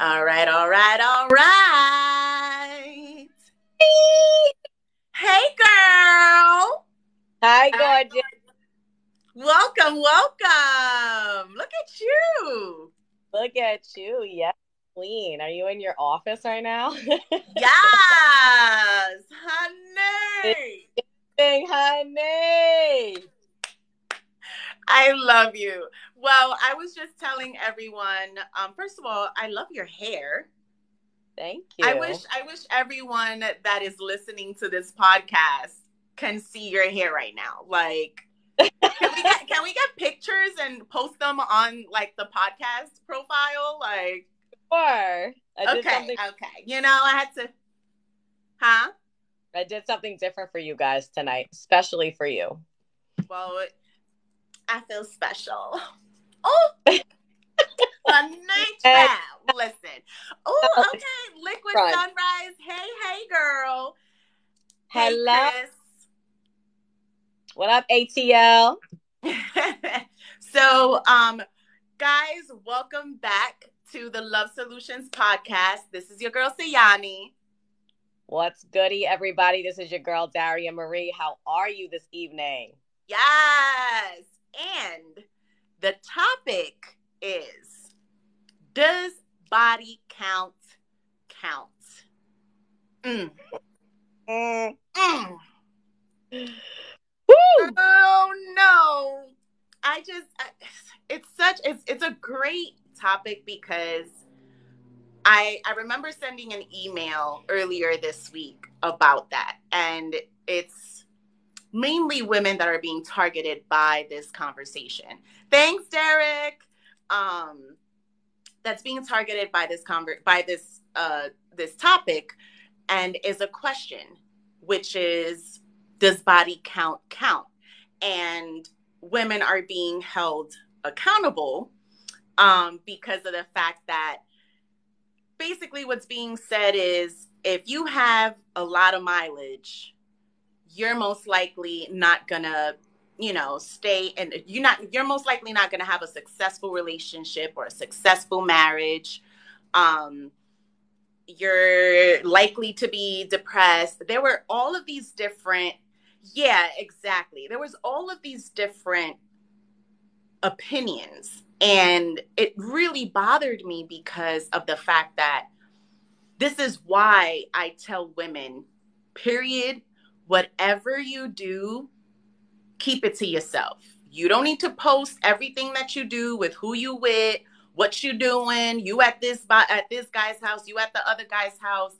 All right, all right, all right. Hey, girl. Hi, gorgeous. Welcome, welcome. Look at you. Look at you. Yes, queen. Are you in your office right now? Yes, honey. Hey, honey. I love you. Well, I was just telling everyone, um, first of all, I love your hair. Thank you. I wish I wish everyone that is listening to this podcast can see your hair right now. Like can we get can we get pictures and post them on like the podcast profile? Like Sure. Okay, something okay. You know, I had to Huh? I did something different for you guys tonight, especially for you. Well, I feel special. Oh, honey child. Listen. Oh, okay. Liquid Right. sunrise. Hey, hey, girl. Hello. Hey, What up, ATL? So, um, guys, welcome back to the Love Solutions podcast. This is your girl Sayani. What's goody, everybody? This is your girl, Daria Marie. How are you this evening? Yes. And the topic is Does body count count? Mm. Mm. Mm. Oh no. I just I, it's such it's it's a great topic because I I remember sending an email earlier this week about that and it's mainly women that are being targeted by this conversation. Thanks Derek. Um that's being targeted by this conver- by this uh this topic and is a question which is does body count count and women are being held accountable um, because of the fact that basically what's being said is if you have a lot of mileage you're most likely not gonna you know stay and you're not you're most likely not gonna have a successful relationship or a successful marriage. Um you're likely to be depressed. There were all of these different yeah, exactly. There was all of these different opinions. And it really bothered me because of the fact that this is why I tell women, period, whatever you do, keep it to yourself. You don't need to post everything that you do with who you with, what you doing, you at this at this guy's house, you at the other guy's house.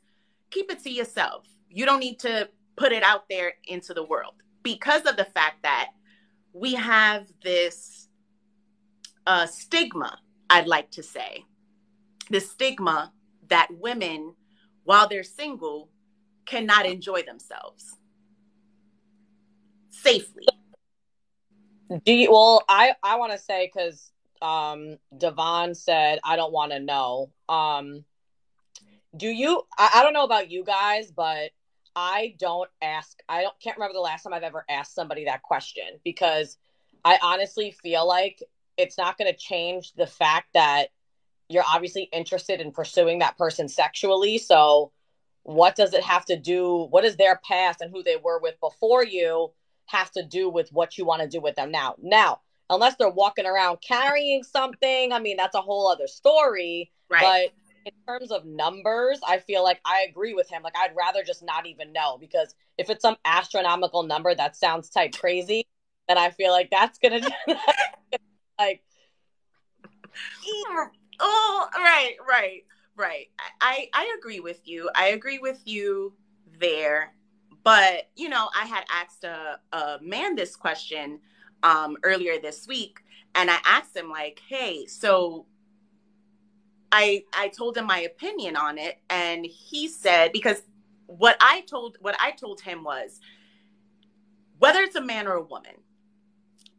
Keep it to yourself. You don't need to put it out there into the world because of the fact that we have this uh, stigma, I'd like to say, the stigma that women, while they're single, cannot enjoy themselves safely. Do you, well, I I want to say because um Devon said I don't want to know. Um, do you? I, I don't know about you guys, but I don't ask. I don't can't remember the last time I've ever asked somebody that question because I honestly feel like it's not going to change the fact that you're obviously interested in pursuing that person sexually. So, what does it have to do? What is their past and who they were with before you have to do with what you want to do with them now? Now, unless they're walking around carrying something, I mean, that's a whole other story. Right. But in terms of numbers, I feel like I agree with him. Like I'd rather just not even know because if it's some astronomical number that sounds type crazy, then I feel like that's gonna like oh, right, right, right. I, I agree with you. I agree with you there. But, you know, I had asked a, a man this question um, earlier this week, and I asked him, like, hey, so I I told him my opinion on it, and he said because what I told what I told him was whether it's a man or a woman,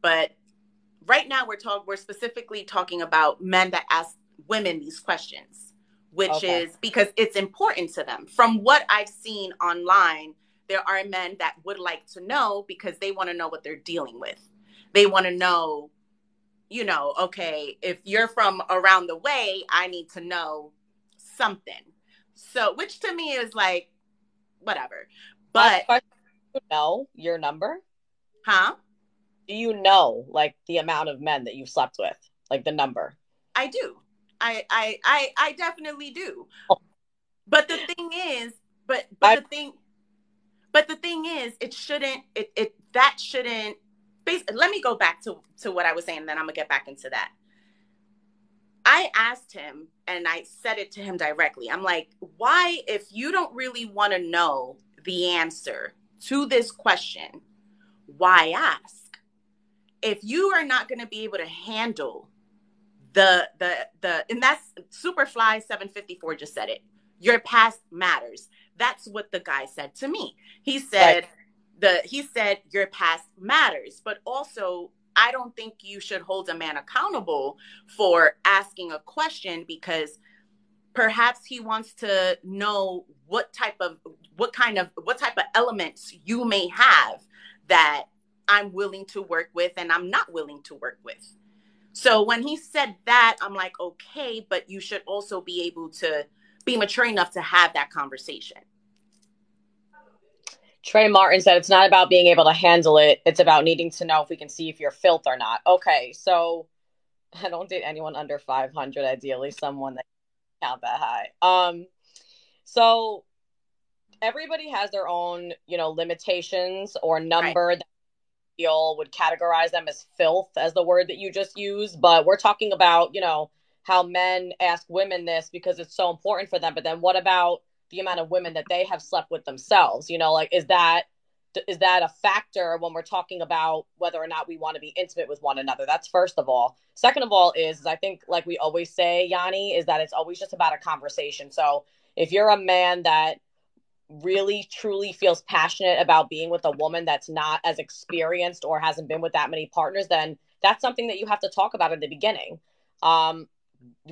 but right now we're talking we're specifically talking about men that ask women these questions, which Okay. is because it's important to them. From what I've seen online, there are men that would like to know because they want to know what they're dealing with. They want to know you know, okay, if you're from around the way, I need to know, something. So, which to me is like, whatever. But you know your number, huh? Do you know like the amount of men that you've slept with, like the number? I do. I I I, I definitely do. Oh. But the thing is, but but I, the thing, but the thing is, it shouldn't. It it that shouldn't. Let me go back to to what I was saying. Then I'm gonna get back into that. I asked him and I said it to him directly. I'm like, why, if you don't really want to know the answer to this question, why ask? If you are not going to be able to handle the the the and that's Superfly 754 just said it. Your past matters. That's what the guy said to me. He said right. the he said your past matters, but also I don't think you should hold a man accountable for asking a question because perhaps he wants to know what type of what kind of what type of elements you may have that I'm willing to work with and I'm not willing to work with. So when he said that, I'm like, okay, but you should also be able to be mature enough to have that conversation. Trey Martin said it's not about being able to handle it. It's about needing to know if we can see if you're filth or not. Okay, so I don't date anyone under 500. Ideally, someone that count that high. Um, so everybody has their own, you know, limitations or number right. that feel would categorize them as filth, as the word that you just used. But we're talking about, you know, how men ask women this because it's so important for them. But then what about the amount of women that they have slept with themselves? You know like is that is that a factor when we're talking about whether or not we want to be intimate with one another? That's first of all. Second of all is, is i think like we always say yanni is that it's always just about a conversation. So if you're a man that really truly feels passionate about being with a woman that's not as experienced or hasn't been with that many partners then that's something that you have to talk about in the beginning. Um,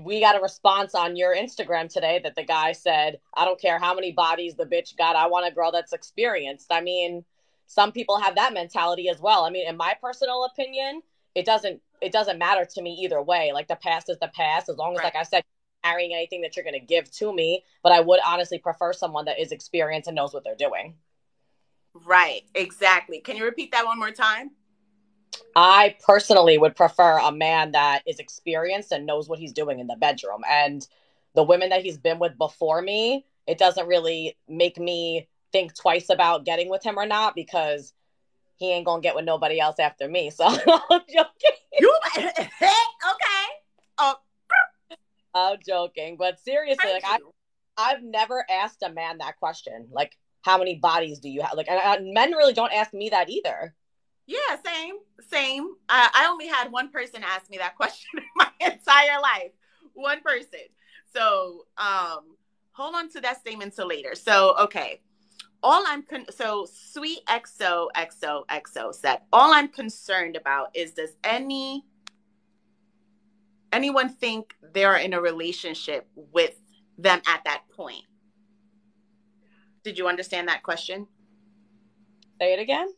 we got a response on your Instagram today that the guy said, I don't care how many bodies the bitch got. I want a girl that's experienced. I mean, some people have that mentality as well. I mean, in my personal opinion, it doesn't it doesn't matter to me either way. Like the past is the past as long as right. like I said carrying anything that you're going to give to me, but I would honestly prefer someone that is experienced and knows what they're doing. Right, exactly. Can you repeat that one more time? I personally would prefer a man that is experienced and knows what he's doing in the bedroom. And the women that he's been with before me, it doesn't really make me think twice about getting with him or not because he ain't gonna get with nobody else after me. So I'm joking. You okay? Oh. I'm joking, but seriously, like I, I've never asked a man that question. Like, how many bodies do you have? Like, and men really don't ask me that either. Yeah, same, same. Uh, I only had one person ask me that question in my entire life. One person. So, um, hold on to that statement till later. So, okay. All I'm con- so sweet XO XO XO said. All I'm concerned about is does any anyone think they're in a relationship with them at that point? Did you understand that question? Say it again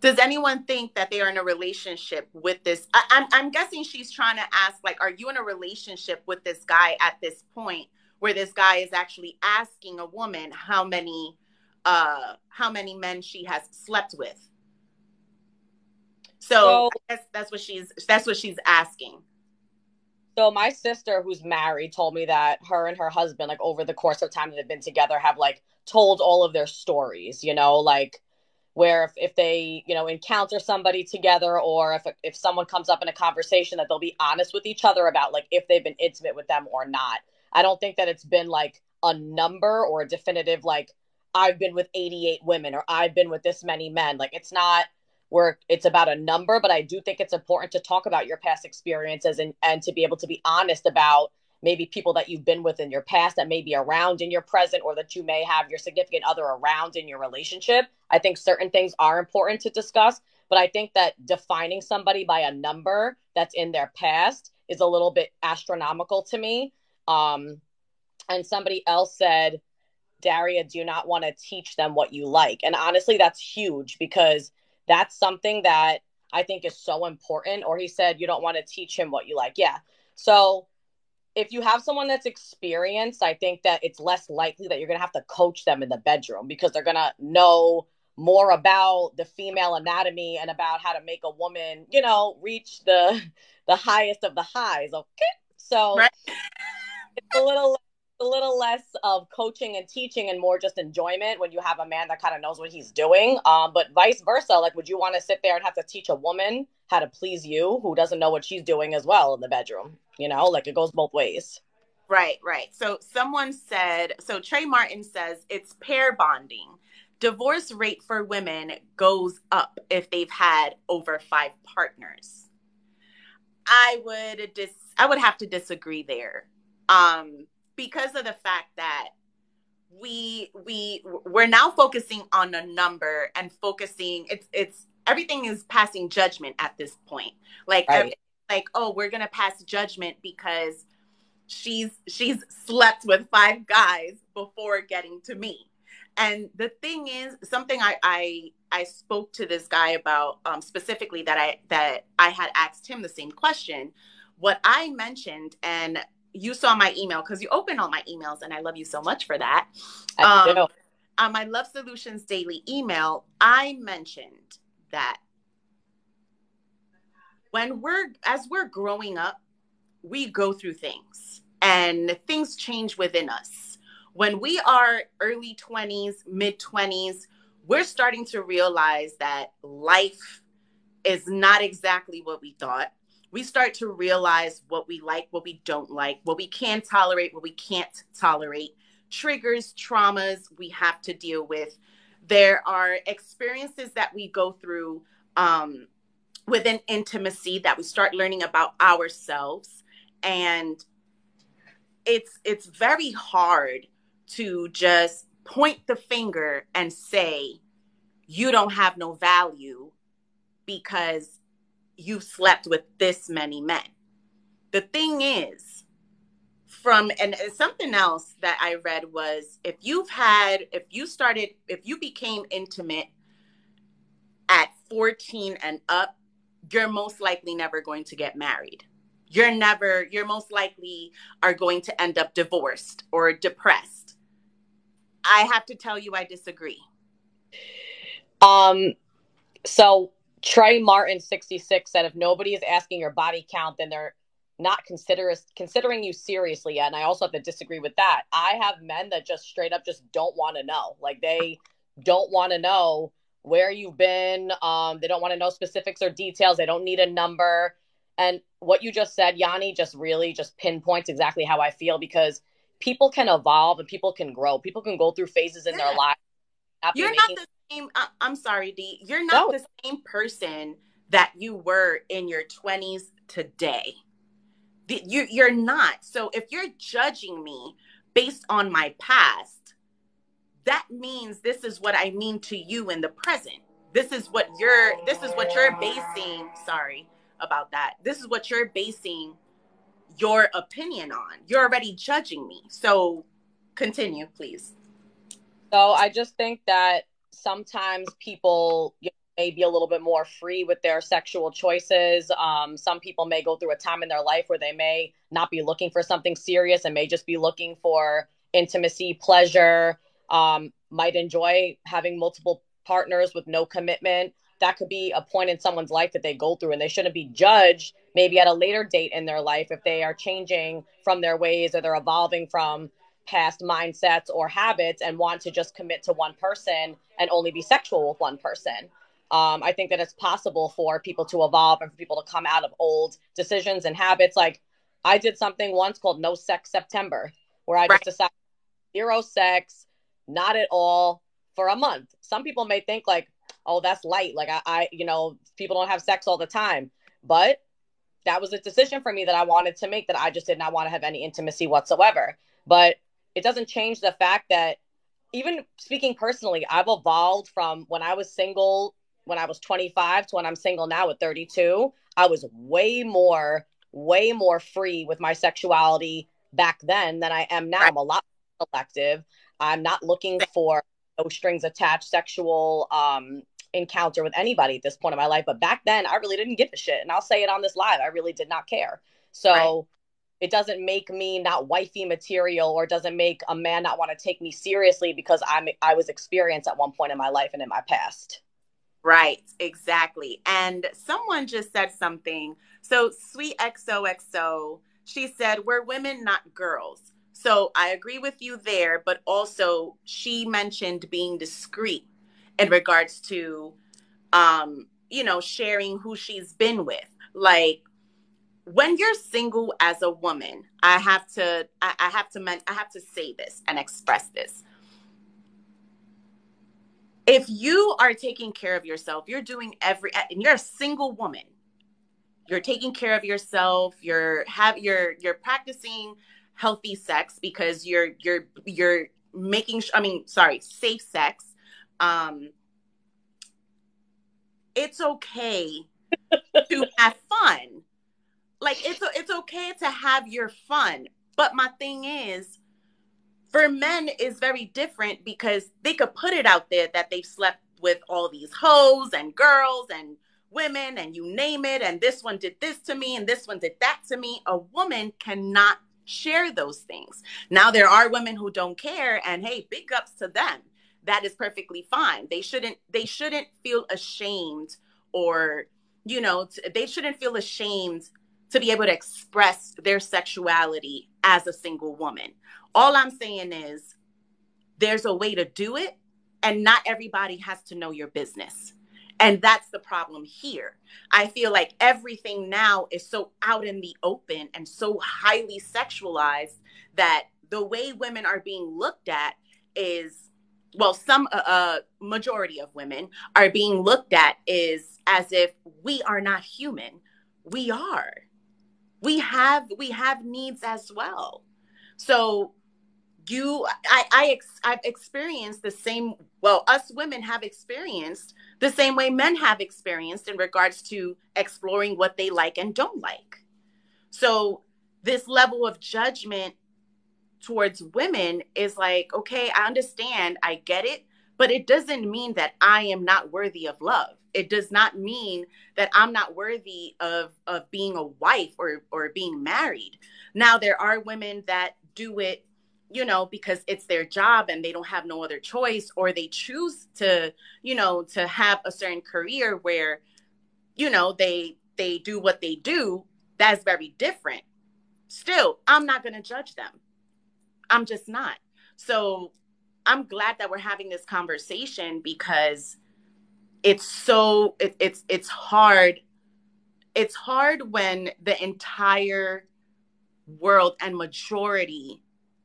does anyone think that they are in a relationship with this I, am I'm, I'm guessing she's trying to ask like are you in a relationship with this guy at this point where this guy is actually asking a woman how many uh how many men she has slept with? So, so guess that's what she's that's what she's asking. So my sister who's married told me that her and her husband like over the course of time that they've been together have like told all of their stories you know like where if, if they you know encounter somebody together or if if someone comes up in a conversation that they'll be honest with each other about like if they've been intimate with them or not. I don't think that it's been like a number or a definitive like i've been with 88 women or i've been with this many men. Like it's not where it's about a number but i do think it's important to talk about your past experiences and and to be able to be honest about maybe people that you've been with in your past that may be around in your present or that you may have your significant other around in your relationship. I think certain things are important to discuss, but I think that defining somebody by a number that's in their past is a little bit astronomical to me. Um, and somebody else said, Daria, do not want to teach them what you like? And honestly, that's huge because that's something that I think is so important. Or he said, you don't want to teach him what you like. Yeah. So if you have someone that's experienced, I think that it's less likely that you're going to have to coach them in the bedroom because they're going to know more about the female anatomy and about how to make a woman, you know, reach the the highest of the highs. Okay. So right. it's a little a little less of coaching and teaching and more just enjoyment when you have a man that kind of knows what he's doing. Um, but vice versa, like, would you want to sit there and have to teach a woman how to please you who doesn't know what she's doing as well in the bedroom? You know, like it goes both ways. Right, right. So someone said, so Trey Martin says it's pair bonding. Divorce rate for women goes up if they've had over five partners. I would dis I would have to disagree there. Um, because of the fact that we we we're now focusing on a number and focusing it's it's everything is passing judgment at this point. Like right. like oh we're gonna pass judgment because she's she's slept with five guys before getting to me. And the thing is something i i i spoke to this guy about um, specifically that i that i had asked him the same question. What i mentioned and you saw my email because you open all my emails and I love you so much for that. I um, on my Love Solutions Daily email, I mentioned that when we're as we're growing up, we go through things and things change within us. When we are early 20s, mid 20s, we're starting to realize that life is not exactly what we thought we start to realize what we like, what we don't like, what we can tolerate, what we can't tolerate, triggers, traumas we have to deal with. There are experiences that we go through um, within intimacy that we start learning about ourselves, and it's it's very hard to just point the finger and say you don't have no value because you slept with this many men. The thing is, from and something else that I read was if you've had, if you started, if you became intimate at 14 and up, you're most likely never going to get married. You're never, you're most likely are going to end up divorced or depressed. I have to tell you, I disagree. Um, so Trey Martin 66 said if nobody is asking your body count, then they're not consider considering you seriously yet. And I also have to disagree with that. I have men that just straight up just don't want to know. Like they don't want to know where you've been. Um, they don't want to know specifics or details. They don't need a number. And what you just said, Yanni, just really just pinpoints exactly how I feel because people can evolve and people can grow. People can go through phases in yeah. their life. Not You're not the same. I'm sorry, D. You're not no. the same person that you were in your 20s today. You, you're not. So if you're judging me based on my past, that means this is what I mean to you in the present. This is what you're. This is what you're basing. Sorry about that. This is what you're basing your opinion on. You're already judging me. So continue, please. So I just think that sometimes people you know, may be a little bit more free with their sexual choices. Um, some people may go through a time in their life where they may not be looking for something serious and may just be looking for intimacy, pleasure, um, might enjoy having multiple partners with no commitment. That could be a point in someone's life that they go through, and they shouldn't be judged maybe at a later date in their life if they are changing from their ways or they're evolving from past mindsets or habits and want to just commit to one person and only be sexual with one person. Um, I think that it's possible for people to evolve and for people to come out of old decisions and habits. Like I did something once called No Sex September, where I right. just decided zero sex, not at all, for a month. Some people may think like, oh, that's light. Like I, I, you know, people don't have sex all the time, but that was a decision for me that I wanted to make that I just did not want to have any intimacy whatsoever. But it doesn't change the fact that even speaking personally, I've evolved from when I was single when I was 25 to when I'm single now at 32. I was way more, way more free with my sexuality back then than I am now. I'm a lot selective. I'm not looking for no strings attached sexual um, encounter with anybody at this point in my life. But back then, I really didn't give a shit. And I'll say it on this live. I really did not care. So it doesn't make me not wifey material or doesn't make a man not want to take me seriously because I'm I was experienced at one point in my life and in my past. Right, exactly. And someone just said something. So sweet XOXO, she said, We're women, not girls. So I agree with you there, but also she mentioned being discreet in regards to um, you know, sharing who she's been with. Like when you're single as a woman, I have to I, I have to men- I have to say this and express this. If you are taking care of yourself, you're doing every and you're a single woman. You're taking care of yourself, you're have you're you're practicing healthy sex because you're you're you're making I mean, sorry, safe sex. Um it's okay to have fun like it's it's okay to have your fun. But my thing is for men is very different because they could put it out there that they've slept with all these hoes and girls and women and you name it and this one did this to me and this one did that to me. A woman cannot share those things. Now there are women who don't care and hey big ups to them. That is perfectly fine. They shouldn't they shouldn't feel ashamed or you know they shouldn't feel ashamed to be able to express their sexuality as a single woman. All I'm saying is there's a way to do it, and not everybody has to know your business. And that's the problem here. I feel like everything now is so out in the open and so highly sexualized that the way women are being looked at is well some uh, uh majority of women are being looked at is as if we are not human we are we have we have needs as well. So you i i ex, i've experienced the same well us women have experienced the same way men have experienced in regards to exploring what they like and don't like. So this level of judgment towards women is like okay i understand i get it but it doesn't mean that i am not worthy of love it does not mean that I'm not worthy of of being a wife or or being married. Now there are women that do it, you know, because it's their job and they don't have no other choice or they choose to, you know, to have a certain career where you know, they they do what they do. That's very different. Still, I'm not going to judge them. I'm just not. So, I'm glad that we're having this conversation because it's so it, it's it's hard. It's hard when the entire world and majority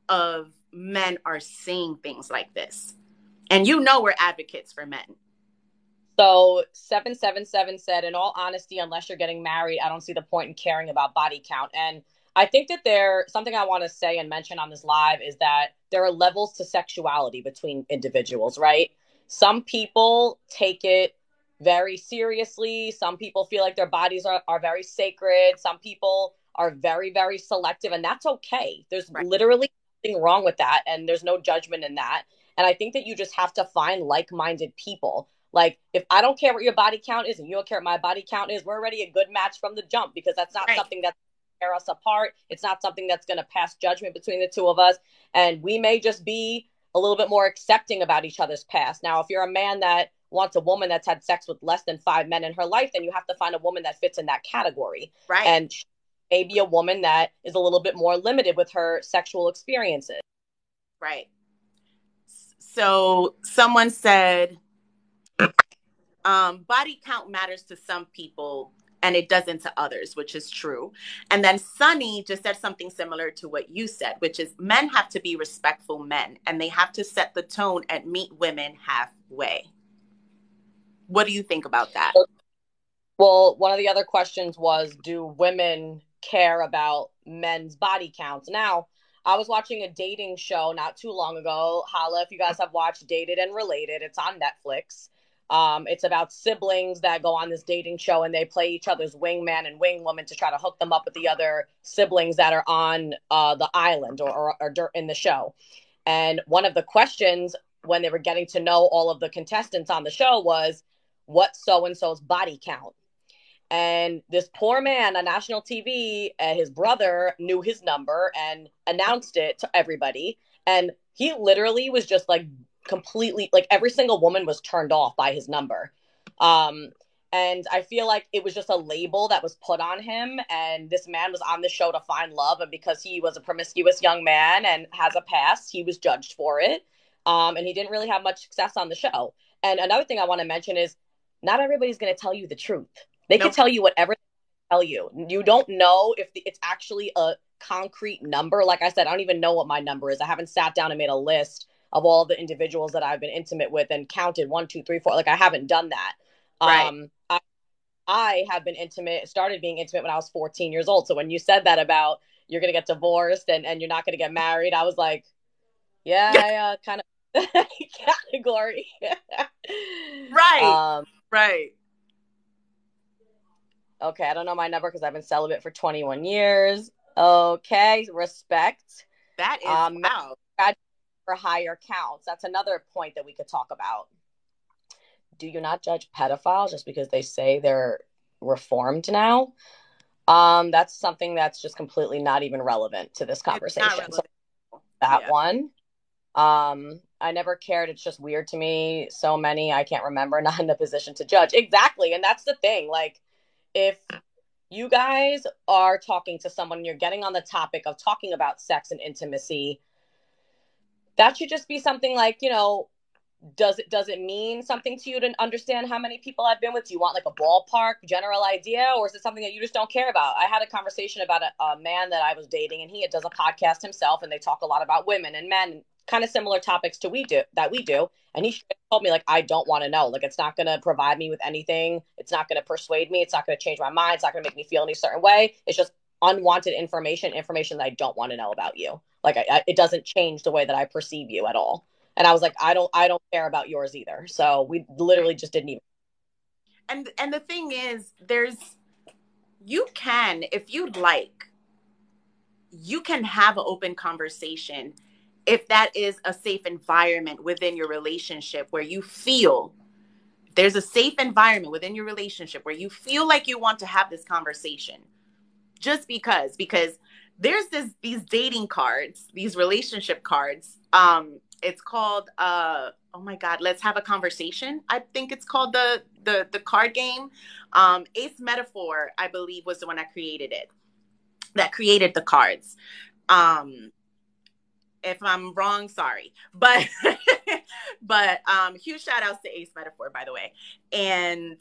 of men are saying things like this. And you know we're advocates for men. So 777 said in all honesty unless you're getting married i don't see the point in caring about body count. And i think that there something i want to say and mention on this live is that there are levels to sexuality between individuals right some people take it very seriously. Some people feel like their bodies are, are very sacred. Some people are very, very selective, and that's okay. There's right. literally nothing wrong with that, and there's no judgment in that. And I think that you just have to find like minded people. Like, if I don't care what your body count is and you don't care what my body count is, we're already a good match from the jump because that's not right. something that's tear us apart. It's not something that's going to pass judgment between the two of us. And we may just be a little bit more accepting about each other's past. Now, if you're a man that wants a woman that's had sex with less than five men in her life, then you have to find a woman that fits in that category. Right. And maybe a woman that is a little bit more limited with her sexual experiences. Right. So someone said um, body count matters to some people and it doesn't to others, which is true. And then Sunny just said something similar to what you said, which is men have to be respectful men and they have to set the tone and meet women halfway. What do you think about that? Well, one of the other questions was do women care about men's body counts? Now, I was watching a dating show not too long ago. Holla, if you guys have watched Dated and Related, it's on Netflix. Um, it's about siblings that go on this dating show and they play each other's wingman and wingwoman to try to hook them up with the other siblings that are on uh, the island or, or, or in the show. And one of the questions when they were getting to know all of the contestants on the show was, what so and so's body count. And this poor man on national TV, uh, his brother knew his number and announced it to everybody. And he literally was just like completely, like every single woman was turned off by his number. Um, and I feel like it was just a label that was put on him. And this man was on the show to find love. And because he was a promiscuous young man and has a past, he was judged for it. Um, and he didn't really have much success on the show. And another thing I want to mention is not everybody's going to tell you the truth. They nope. can tell you whatever they tell you. You don't know if the, it's actually a concrete number. Like I said, I don't even know what my number is. I haven't sat down and made a list of all the individuals that I've been intimate with and counted one, two, three, four. Like I haven't done that. Right. Um, I, I have been intimate, started being intimate when I was 14 years old. So when you said that about you're going to get divorced and, and you're not going to get married, I was like, yeah, yeah. I uh, kind of category. right. Um, right. Okay, I don't know my number because I've been celibate for 21 years. Okay, respect. That is um, wow. For higher counts. That's another point that we could talk about. Do you not judge pedophiles just because they say they're reformed now? Um, that's something that's just completely not even relevant to this conversation. So that yeah. one. Um, I never cared. It's just weird to me. So many I can't remember, not in a position to judge. Exactly. And that's the thing. Like if you guys are talking to someone you're getting on the topic of talking about sex and intimacy, that should just be something like, you know, does it does it mean something to you to understand how many people I've been with? Do you want like a ballpark general idea, or is it something that you just don't care about? I had a conversation about a, a man that I was dating, and he does a podcast himself, and they talk a lot about women and men, kind of similar topics to we do that we do. And he told me like I don't want to know. Like it's not going to provide me with anything. It's not going to persuade me. It's not going to change my mind. It's not going to make me feel any certain way. It's just unwanted information, information that I don't want to know about you. Like I, I, it doesn't change the way that I perceive you at all. And I was like, I don't, I don't care about yours either. So we literally just didn't even. And and the thing is, there's, you can if you'd like, you can have an open conversation if that is a safe environment within your relationship where you feel there's a safe environment within your relationship where you feel like you want to have this conversation just because because there's this these dating cards these relationship cards um it's called uh oh my god let's have a conversation i think it's called the the the card game um ace metaphor i believe was the one that created it that created the cards um if I'm wrong, sorry. But but um huge shout outs to Ace Metaphor, by the way. And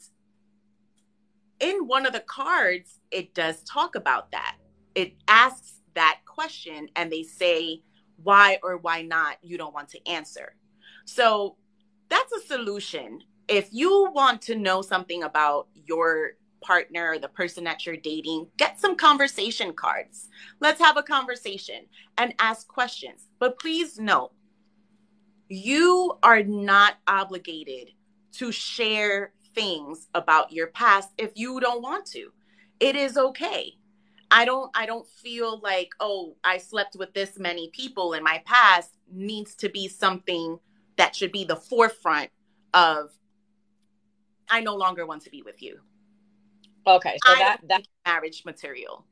in one of the cards, it does talk about that. It asks that question and they say why or why not you don't want to answer. So that's a solution. If you want to know something about your partner or the person that you're dating, get some conversation cards. Let's have a conversation and ask questions. But please note, you are not obligated to share things about your past if you don't want to. It is okay. I don't I don't feel like, oh, I slept with this many people in my past needs to be something that should be the forefront of I no longer want to be with you. Okay, so I that that marriage material.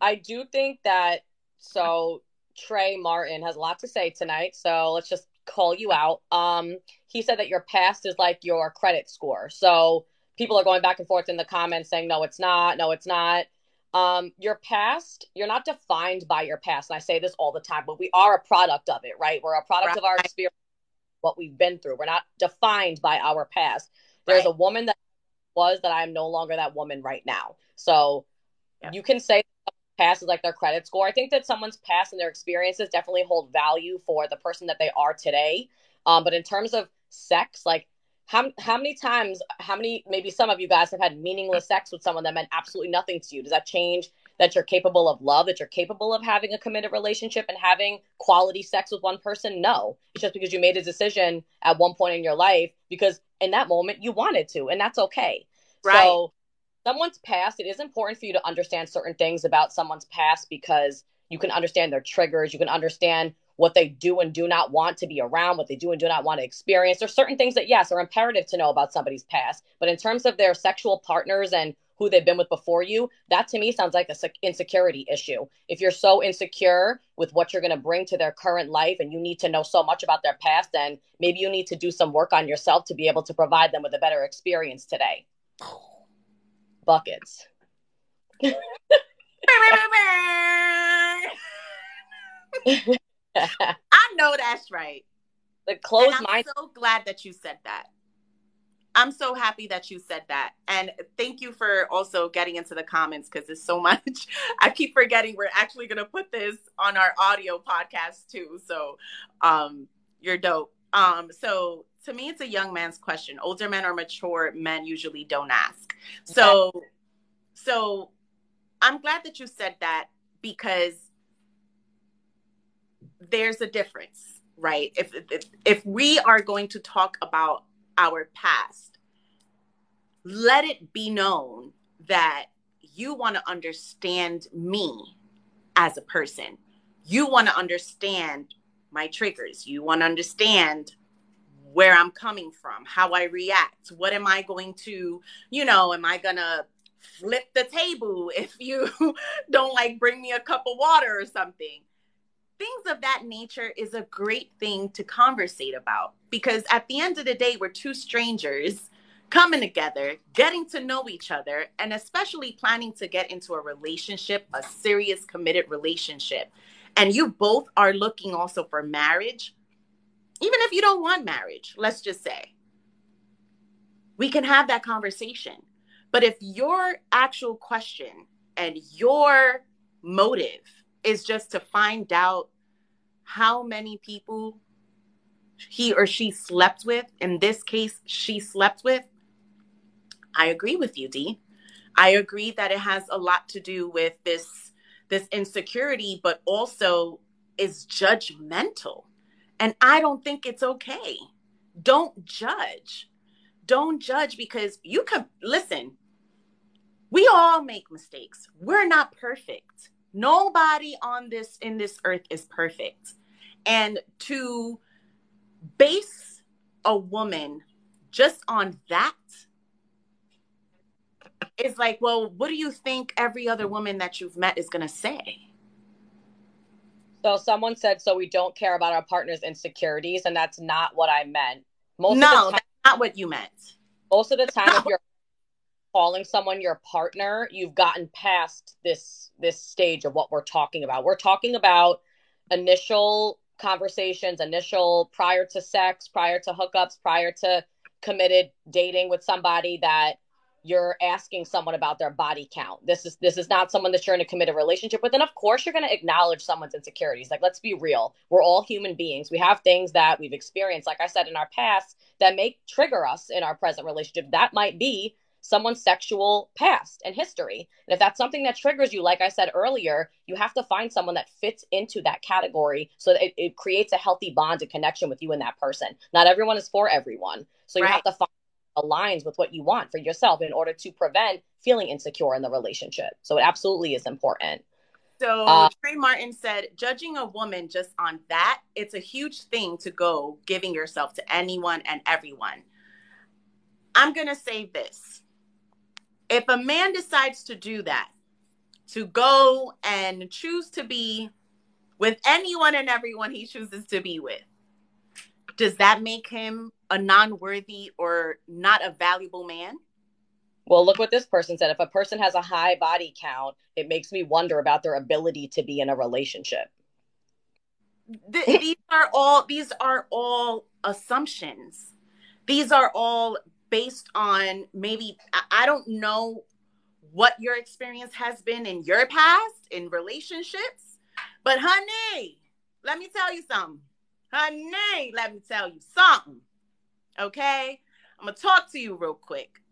I do think that so Trey Martin has a lot to say tonight, so let's just call you out. Um, he said that your past is like your credit score. So people are going back and forth in the comments saying, no, it's not, no, it's not. Um, your past, you're not defined by your past. And I say this all the time, but we are a product of it, right? We're a product right. of our experience, what we've been through. We're not defined by our past. There's right. a woman that was that I'm no longer that woman right now. So yeah. you can say past is like their credit score. I think that someone's past and their experiences definitely hold value for the person that they are today. Um, but in terms of sex, like how how many times, how many maybe some of you guys have had meaningless sex with someone that meant absolutely nothing to you? Does that change that you're capable of love, that you're capable of having a committed relationship and having quality sex with one person? No. It's just because you made a decision at one point in your life because in that moment you wanted to, and that's okay. Right. So someone's past, it is important for you to understand certain things about someone's past because you can understand their triggers, you can understand what they do and do not want to be around, what they do and do not want to experience. There's certain things that, yes, are imperative to know about somebody's past. But in terms of their sexual partners and who they've been with before you, that to me sounds like a insecurity issue. If you're so insecure with what you're going to bring to their current life and you need to know so much about their past, then maybe you need to do some work on yourself to be able to provide them with a better experience today. Buckets. I know that's right. The closed mind. I'm so glad that you said that. I'm so happy that you said that. And thank you for also getting into the comments because it's so much. I keep forgetting we're actually going to put this on our audio podcast too. So um, you're dope. Um, so to me, it's a young man's question. Older men or mature men usually don't ask. So, okay. so I'm glad that you said that because there's a difference, right? If, if if we are going to talk about our past, let it be known that you want to understand me as a person. You want to understand my triggers. You want to understand where I'm coming from, how I react. What am I going to, you know, am I going to flip the table if you don't like bring me a cup of water or something? things of that nature is a great thing to conversate about because at the end of the day, we're two strangers coming together, getting to know each other, and especially planning to get into a relationship, a serious, committed relationship. And you both are looking also for marriage, even if you don't want marriage, let's just say, we can have that conversation. But if your actual question and your motive is just to find out how many people he or she slept with, in this case, she slept with, I agree with you, Dee. I agree that it has a lot to do with this this insecurity, but also is judgmental. And I don't think it's okay. Don't judge. Don't judge because you could listen. We all make mistakes. We're not perfect. Nobody on this in this earth is perfect. And to base a woman just on that is like, well, what do you think every other woman that you've met is going to say? So someone said, so we don't care about our partner's insecurities, and that's not what I meant. Most no, time, that's not what you meant. Most of the time, if you're calling someone your partner, you've gotten past this this stage of what we're talking about. We're talking about initial conversations, initial prior to sex, prior to hookups, prior to committed dating with somebody that you're asking someone about their body count. This is this is not someone that you're in a committed relationship with. And of course, you're going to acknowledge someone's insecurities. Like, let's be real. We're all human beings. We have things that we've experienced, like I said, in our past that may trigger us in our present relationship. That might be someone's sexual past and history. And if that's something that triggers you, like I said earlier, you have to find someone that fits into that category so that it, it creates a healthy bond and connection with you and that person. Not everyone is for everyone. So you right. have to find aligns with what you want for yourself in order to prevent feeling insecure in the relationship. So it absolutely is important. So uh, Trey Martin said, judging a woman just on that, it's a huge thing to go giving yourself to anyone and everyone. I'm going to say this. If a man decides to do that, to go and choose to be with anyone and everyone he chooses to be with, does that make him a non-worthy or not a valuable man? Well, look what this person said. If a person has a high body count, it makes me wonder about their ability to be in a relationship. these are all these are all assumptions. These are all based on maybe I don't know what your experience has been in your past in relationships, but honey, let me tell you something. Honey, let me tell you something. Okay? I'm going to talk to you real quick.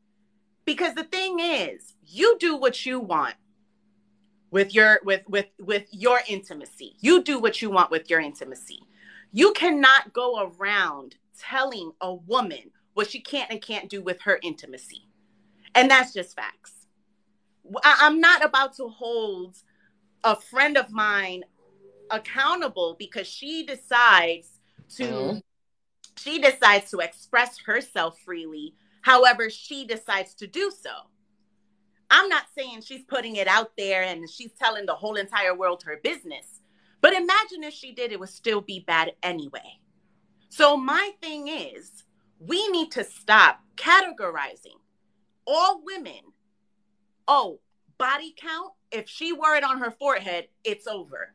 Because the thing is, you do what you want with your with with with your intimacy. You do what you want with your intimacy. You cannot go around telling a woman what she can't and can't do with her intimacy. And that's just facts. I, am not about to hold a friend of mine accountable because she decides to mm-hmm. She decides to express herself freely however she decides to do so I'm not saying she's putting it out there and she's telling the whole entire world her business. But imagine if she did, it would still be bad anyway. So, my thing is, we need to stop categorizing all women. Oh, body count, if she wore it on her forehead, it's over.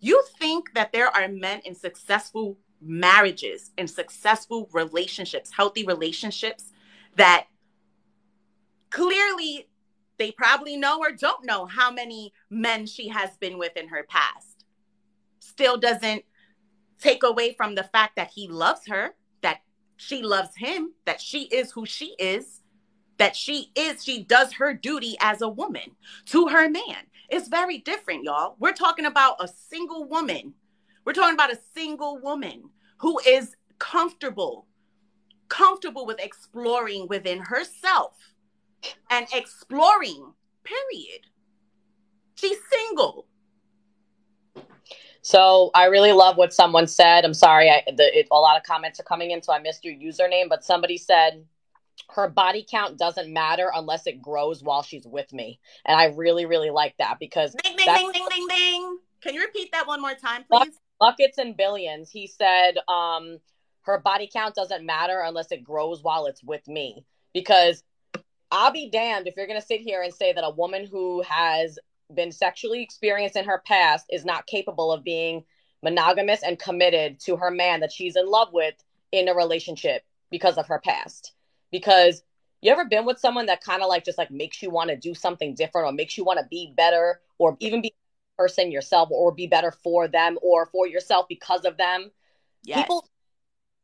You think that there are men in successful marriages, and successful relationships, healthy relationships, that clearly they probably know or don't know how many men she has been with in her past. Still doesn't take away from the fact that he loves her, that she loves him, that she is who she is, that she is, she does her duty as a woman to her man. It's very different, y'all. We're talking about a single woman. We're talking about a single woman who is comfortable, comfortable with exploring within herself and exploring, period. She's single. So I really love what someone said. I'm sorry, I, the, it, a lot of comments are coming in, so I missed your username. But somebody said her body count doesn't matter unless it grows while she's with me, and I really, really like that because ding, ding, ding, ding, ding, ding. Can you repeat that one more time, please? Buckets and billions. He said, um, her body count doesn't matter unless it grows while it's with me because I'll be damned if you're going to sit here and say that a woman who has been sexually experienced in her past is not capable of being monogamous and committed to her man that she's in love with in a relationship because of her past. Because you ever been with someone that kind of like just like makes you want to do something different or makes you want to be better or even be person yourself or be better for them or for yourself because of them? Yes. People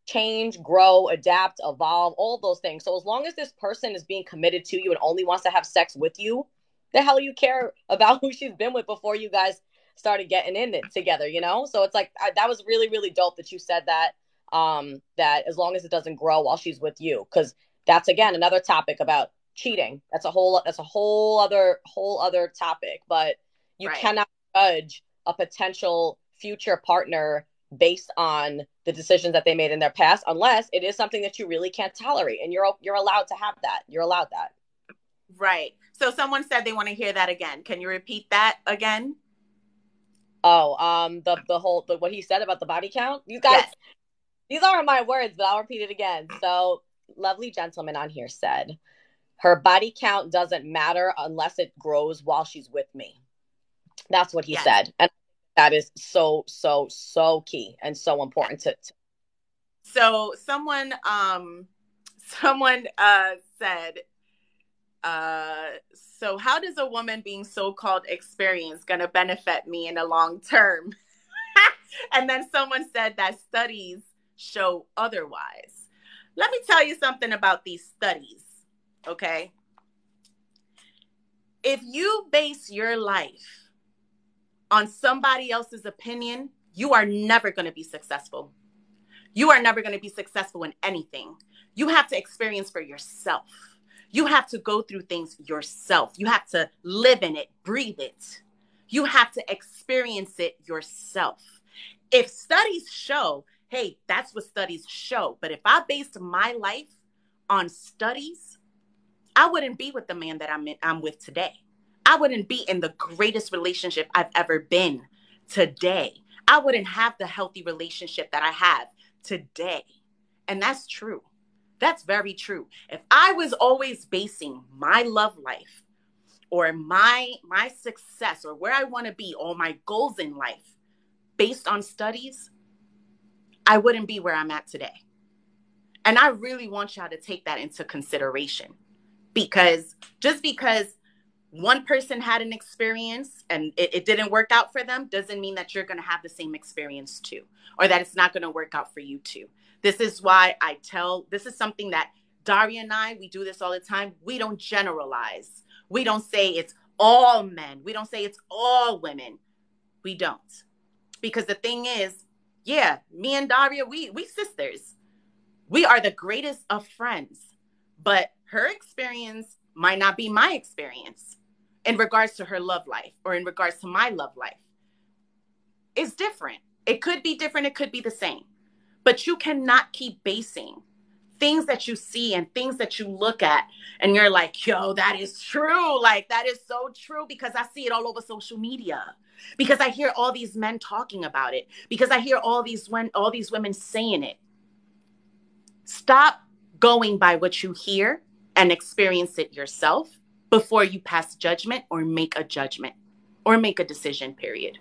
change, grow, adapt, evolve, all those things. So as long as this person is being committed to you and only wants to have sex with you, the hell you care about who she's been with before you guys started getting in it together, you know? So it's like I, that was really really dope that you said that um that as long as it doesn't grow while she's with you cuz that's again another topic about cheating. That's a whole that's a whole other whole other topic, but you right. cannot judge a potential future partner based on the decisions that they made in their past unless it is something that you really can't tolerate and you're you're allowed to have that. You're allowed that. Right. So someone said they want to hear that again. Can you repeat that again? Oh um the the whole the, what he said about the body count? You guys yes. these aren't my words but i'll repeat it again. So lovely gentleman on here said her body count doesn't matter unless it grows while she's with me that's what he yes. said. And that is so so so key and so important to, to so someone um someone uh said uh so how does a woman being so-called experienced gonna benefit me in the long term? And then someone said that studies show otherwise. Let me tell you something about these studies okay? If you base your life on somebody else's opinion, you are never going to be successful. You are never going to be successful in anything. You have to experience for yourself. You have to go through things yourself. You have to live in it, breathe it. You have to experience it yourself. If studies show, hey, that's what studies show. But if I based my life on studies, I wouldn't be with the man that I'm in, I'm with today. I wouldn't be in the greatest relationship I've ever been today. I wouldn't have the healthy relationship that I have today. And that's true. That's very true. If I was always basing my love life or my my success or where I want to be or my goals in life based on studies, I wouldn't be where I'm at today. And I really want y'all to take that into consideration because just because one person had an experience and it, it, didn't work out for them doesn't mean that you're going to have the same experience too or that it's not going to work out for you too. This is why i tell this is something that daria and i we do this all the time. We don't generalize. We don't say it's all men. We don't say it's all women. We don't. Because the thing is yeah me and daria we we sisters. We are the greatest of friends but her experience might not be my experience in regards to her love life or in regards to my love life is different. It could be different, it could be the same. But you cannot keep basing things that you see and things that you look at and you're like yo that is true. Like that is so true because i see it all over social media. Because i hear all these men talking about it. Because i hear all these when all these women saying it. Stop going by what you hear and experience it yourself before you pass judgment or make a judgment or make a decision period.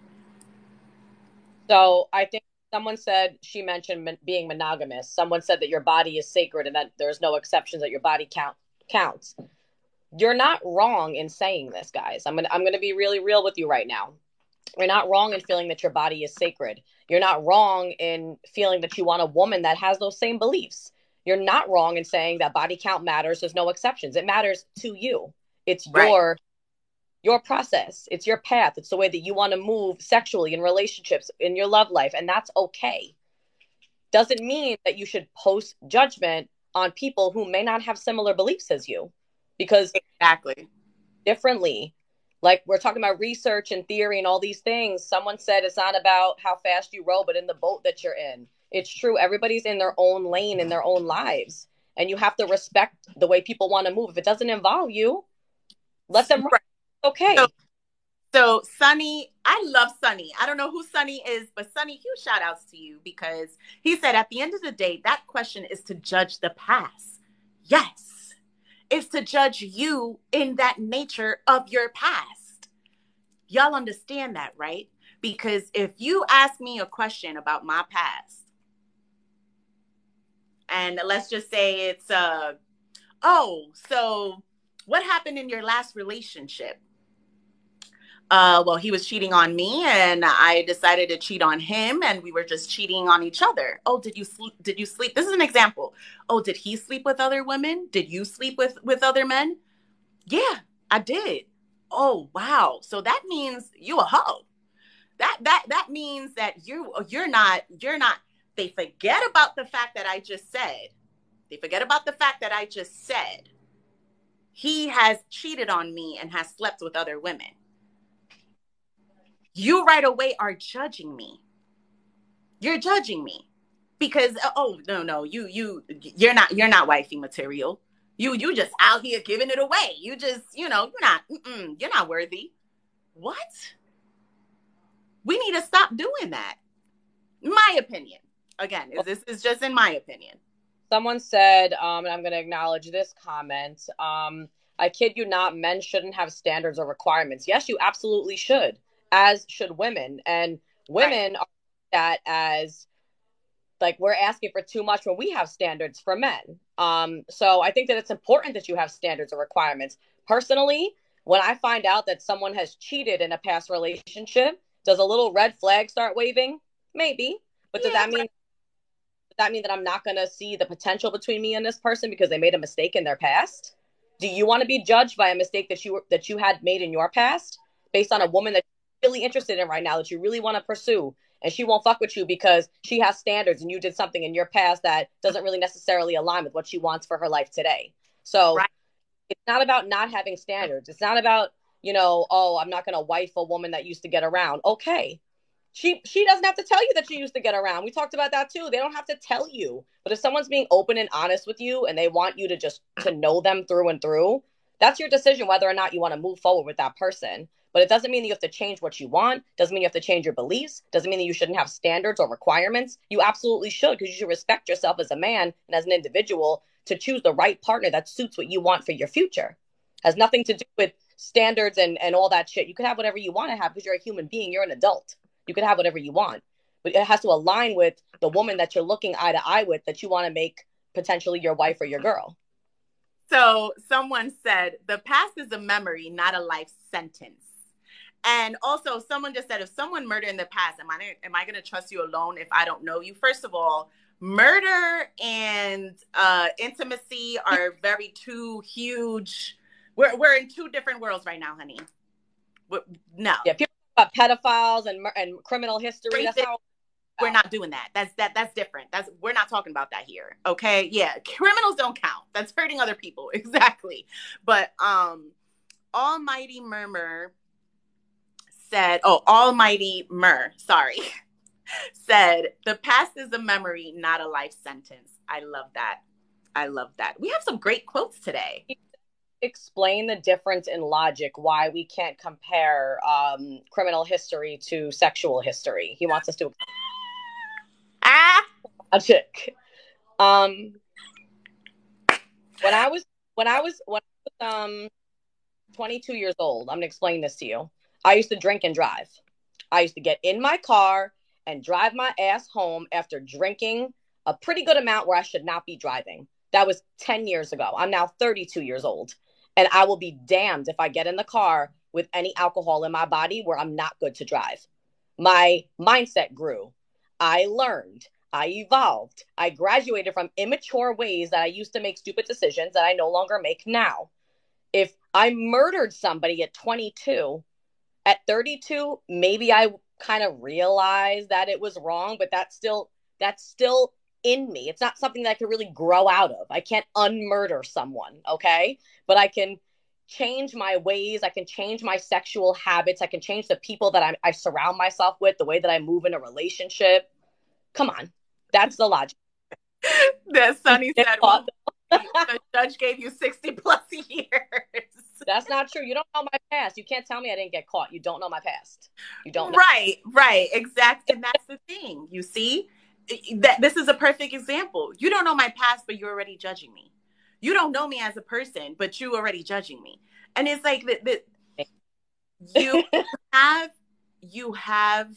So i think someone said she mentioned being monogamous. Someone said that your body is sacred and that there's no exceptions that your body count counts. You're not wrong in saying this guys. I'm gonna i'm gonna be really real with you right now. You're not wrong in feeling that your body is sacred. You're not wrong in feeling that you want a woman that has those same beliefs. You're not wrong in saying that body count matters. There's no exceptions. It matters to you it's right. your your process. It's your path. It's the way that you want to move sexually in relationships in your love life and that's okay. Doesn't mean that you should post judgment on people who may not have similar beliefs as you because exactly. differently. Like we're talking about research and theory and all these things. Someone said it's not about how fast you row but in the boat that you're in. It's true everybody's in their own lane in their own lives and you have to respect the way people want to move. If it doesn't involve you let them right. Okay. So, so Sunny, I love Sunny. I don't know who Sunny is, but Sunny, huge shout outs to you because he said at the end of the day, that question is to judge the past. Yes, it's to judge you in that nature of your past. Y'all understand that, right? Because if you ask me a question about my past, and let's just say it's uh oh, so what happened in your last relationship? uh, well, he was cheating on me, and I decided to cheat on him, and we were just cheating on each other. Oh, did you sleep? Did you sleep? This is an example. Oh, did he sleep with other women? Did you sleep with with other men? Yeah, I did. Oh, wow. So that means you a hoe. That that that means that you you're not you're not. They forget about the fact that I just said. They forget about the fact that I just said. He has cheated on me and has slept with other women you right away are judging me. You're judging me because uh, oh no no you you you're not you're not wifey material. You you just out here giving it away. You just you know you're not you're not worthy. What? We need to stop doing that. My opinion. Again, this is just in my opinion. Someone said, um, and I'm going to acknowledge this comment. Um, I kid you not, men shouldn't have standards or requirements. Yes, you absolutely should as should women. And women right. are that as like we're asking for too much when we have standards for men. Um, so I think that it's important that you have standards or requirements. Personally, when I find out that someone has cheated in a past relationship, does a little red flag start waving? Maybe. But does yeah, that mean does that mean that I'm not going to see the potential between me and this person because they made a mistake in their past? Do you want to be judged by a mistake that you that you had made in your past based on a woman that you're really interested in right now that you really want to pursue and she won't fuck with you because she has standards and you did something in your past that doesn't really necessarily align with what she wants for her life today. So right. it's not about not having standards. It's not about, you know, oh, I'm not going to wife a woman that used to get around. Okay. She she doesn't have to tell you that she used to get around. We talked about that too. They don't have to tell you. But if someone's being open and honest with you and they want you to just to know them through and through, that's your decision whether or not you want to move forward with that person. But it doesn't mean that you have to change what you want. Doesn't mean you have to change your beliefs. Doesn't mean that you shouldn't have standards or requirements. You absolutely should because you should respect yourself as a man and as an individual to choose the right partner that suits what you want for your future. Has nothing to do with standards and, and all that shit. You can have whatever you want to have because you're a human being. You're an adult. You can have whatever you want. But it has to align with the woman that you're looking eye to eye with that you want to make potentially your wife or your girl. So someone said the past is a memory, not a life sentence. And also, someone just said, if someone murdered in the past, am I am I going to trust you alone if I don't know you? First of all, murder and uh, intimacy are very two huge. We're we're in two different worlds right now, honey. No. Yeah, people about pedophiles and and criminal history. How we're not doing that. That's that that's different. That's we're not talking about that here. Okay? Yeah, criminals don't count. That's hurting other people. Exactly. But um Almighty Murmur said, oh, Almighty Mur, sorry, said, the past is a memory, not a life sentence. I love that. I love that. We have some great quotes today. Explain the difference in logic why we can't compare um, criminal history to sexual history. He wants us to Ah, logic. Um, when I was when I was when I was um 22 years old, I'm gonna explain this to you. I used to drink and drive. I used to get in my car and drive my ass home after drinking a pretty good amount where I should not be driving. That was 10 years ago. I'm now 32 years old. And I will be damned if I get in the car with any alcohol in my body where I'm not good to drive. My mindset grew. I learned. I evolved. I graduated from immature ways that I used to make stupid decisions that I no longer make now. If I murdered somebody at 22, at 32, maybe I kind of realized that it was wrong, but that's still that's still in me. It's not something that I can really grow out of. I can't unmurder someone, okay? But I can change my ways. I can change my sexual habits. I can change the people that I, I surround myself with, the way that I move in a relationship. Come on. That's the logic. that Sunny said well, the judge gave you 60 plus years. That's not true. You don't know my past. You can't tell me I didn't get caught. You don't know my past. You don't know. Right, right. Exactly. And that's the thing. You see? That this is a perfect example. You don't know my past, but you're already judging me. You don't know me as a person, but you're already judging me. And it's like that that you have you have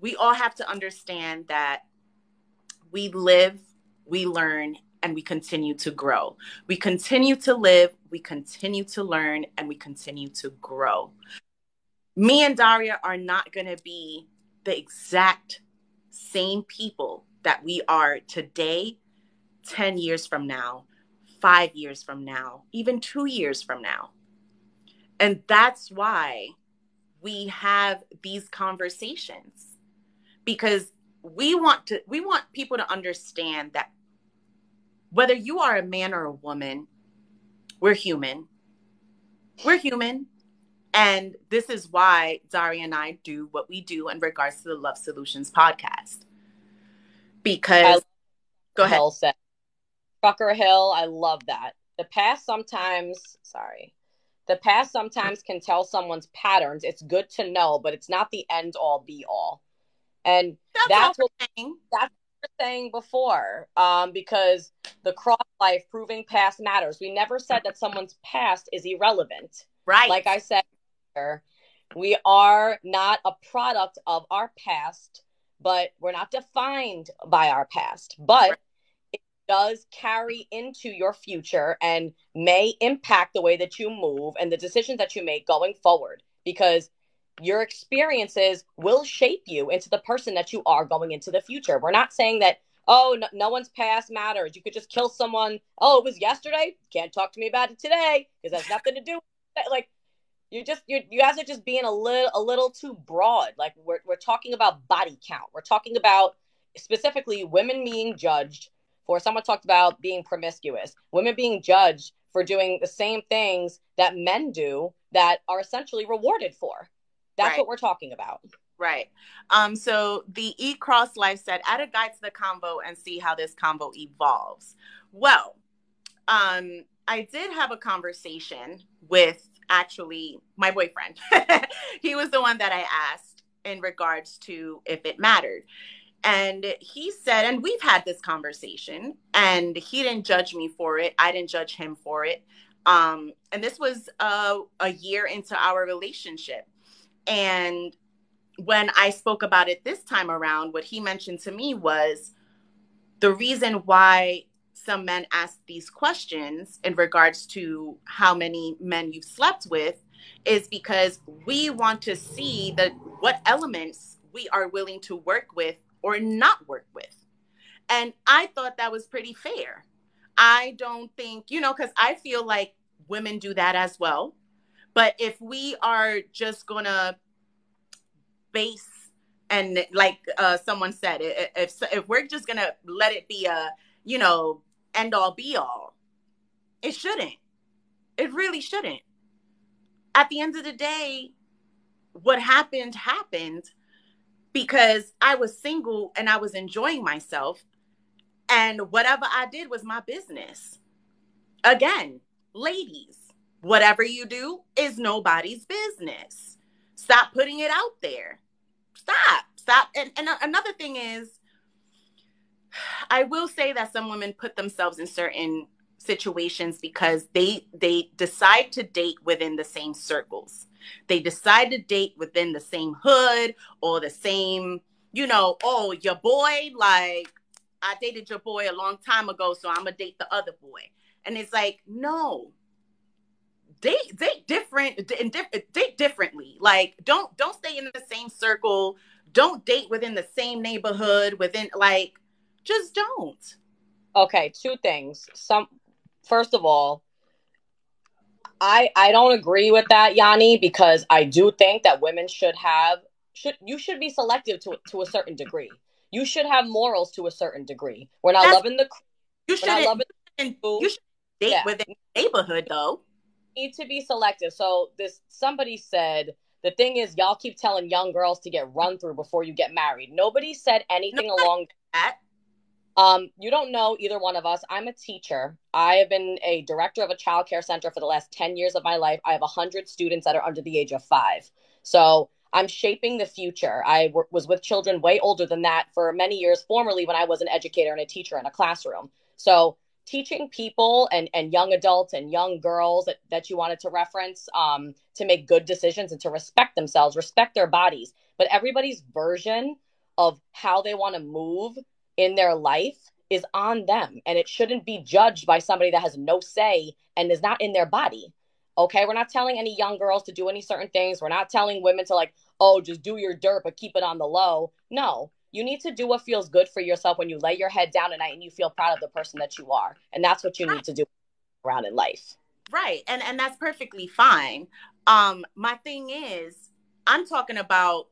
we all have to understand that we live, we learn, and we continue to grow. We continue to live, we continue to learn, and we continue to grow. Me and Daria are not going to be the exact same people that we are today, 10 years from now, five years from now, even two years from now. And that's why we have these conversations. Because we want to we want people to understand that whether you are a man or a woman we're human. We're human and this is why Daria and I do what we do in regards to the Love Solutions podcast. Because go ahead. Hill said, Trucker Hill, I love that. The past sometimes, sorry, the past sometimes can tell someone's patterns. It's good to know, but it's not the end all be all. And that's, that's what that's what we saying before. Um, because the cross life proving past matters. We never said that someone's past is irrelevant. Right. Like I said, we are not a product of our past, but we're not defined by our past. But it does carry into your future and may impact the way that you move and the decisions that you make going forward because your experiences will shape you into the person that you are going into the future. We're not saying that, oh, no, no, one's past matters. You could just kill someone. Oh, it was yesterday. Can't talk to me about it today because that's nothing to do with it. Like, you just you you guys are just being a little a little too broad. Like we're we're talking about body count. We're talking about specifically women being judged for someone talked about being promiscuous. Women being judged for doing the same things that men do that are essentially rewarded for. That's right. what we're talking about. Right. Um, so the E Cross Life said, add a guide to the convo and see how this convo evolves. Well, um, I did have a conversation with actually my boyfriend. he was the one that I asked in regards to if it mattered. And he said, and we've had this conversation, and he didn't judge me for it. I didn't judge him for it. Um, and this was uh, a year into our relationship. And when I spoke about it this time around, what he mentioned to me was the reason why some men ask these questions in regards to how many men you've slept with is because we want to see that what elements we are willing to work with or not work with. And I thought that was pretty fair. I don't think, you know, because I feel like women do that as well. But if we are just going to base and like uh, someone said, if if we're just gonna let it be a you know end all be all. It shouldn't. It really shouldn't. At the end of the day, what happened happened because I was single and I was enjoying myself. And whatever I did was my business. Again, ladies, whatever you do is nobody's business. Stop putting it out there. Stop. Stop. And, and another thing is, I will say that some women put themselves in certain situations because they they decide to date within the same circles. They decide to date within the same hood or the same, you know, oh, your boy, like I dated your boy a long time ago, so I'm gonna date the other boy. And it's like, no, date date different and date differently. Like, don't don't stay in the same circle. Don't date within the same neighborhood. Within like, just don't. Okay, two things. Some first of all, I I don't agree with that, Yanni, because I do think that women should have should you should be selective to to a certain degree. You should have morals to a certain degree. We're not That's, loving the you should loving the you should date yeah. within the neighborhood though. Need to be selective. So this somebody said the thing is y'all keep telling young girls to get run through before you get married. Nobody said anything along that. Um, you don't know either one of us. I'm a teacher. I have been a director of a child care center for the last 10 years of my life. I have 100 students that are under the age of five. So I'm shaping the future. I w- was with children way older than that for many years, formerly when I was an educator and a teacher in a classroom. So teaching people and, and young adults and young girls that, that you wanted to reference um, to make good decisions and to respect themselves, respect their bodies. But everybody's version of how they want to move in their life is on them and it shouldn't be judged by somebody that has no say and is not in their body. Okay, we're not telling any young girls to do any certain things. We're not telling women to like, oh, just do your dirt but keep it on the low. No, you need to do what feels good for yourself when you lay your head down at night and you feel proud of the person that you are. And that's what you need to do around in life. Right. And and that's perfectly fine. Um my thing is I'm talking about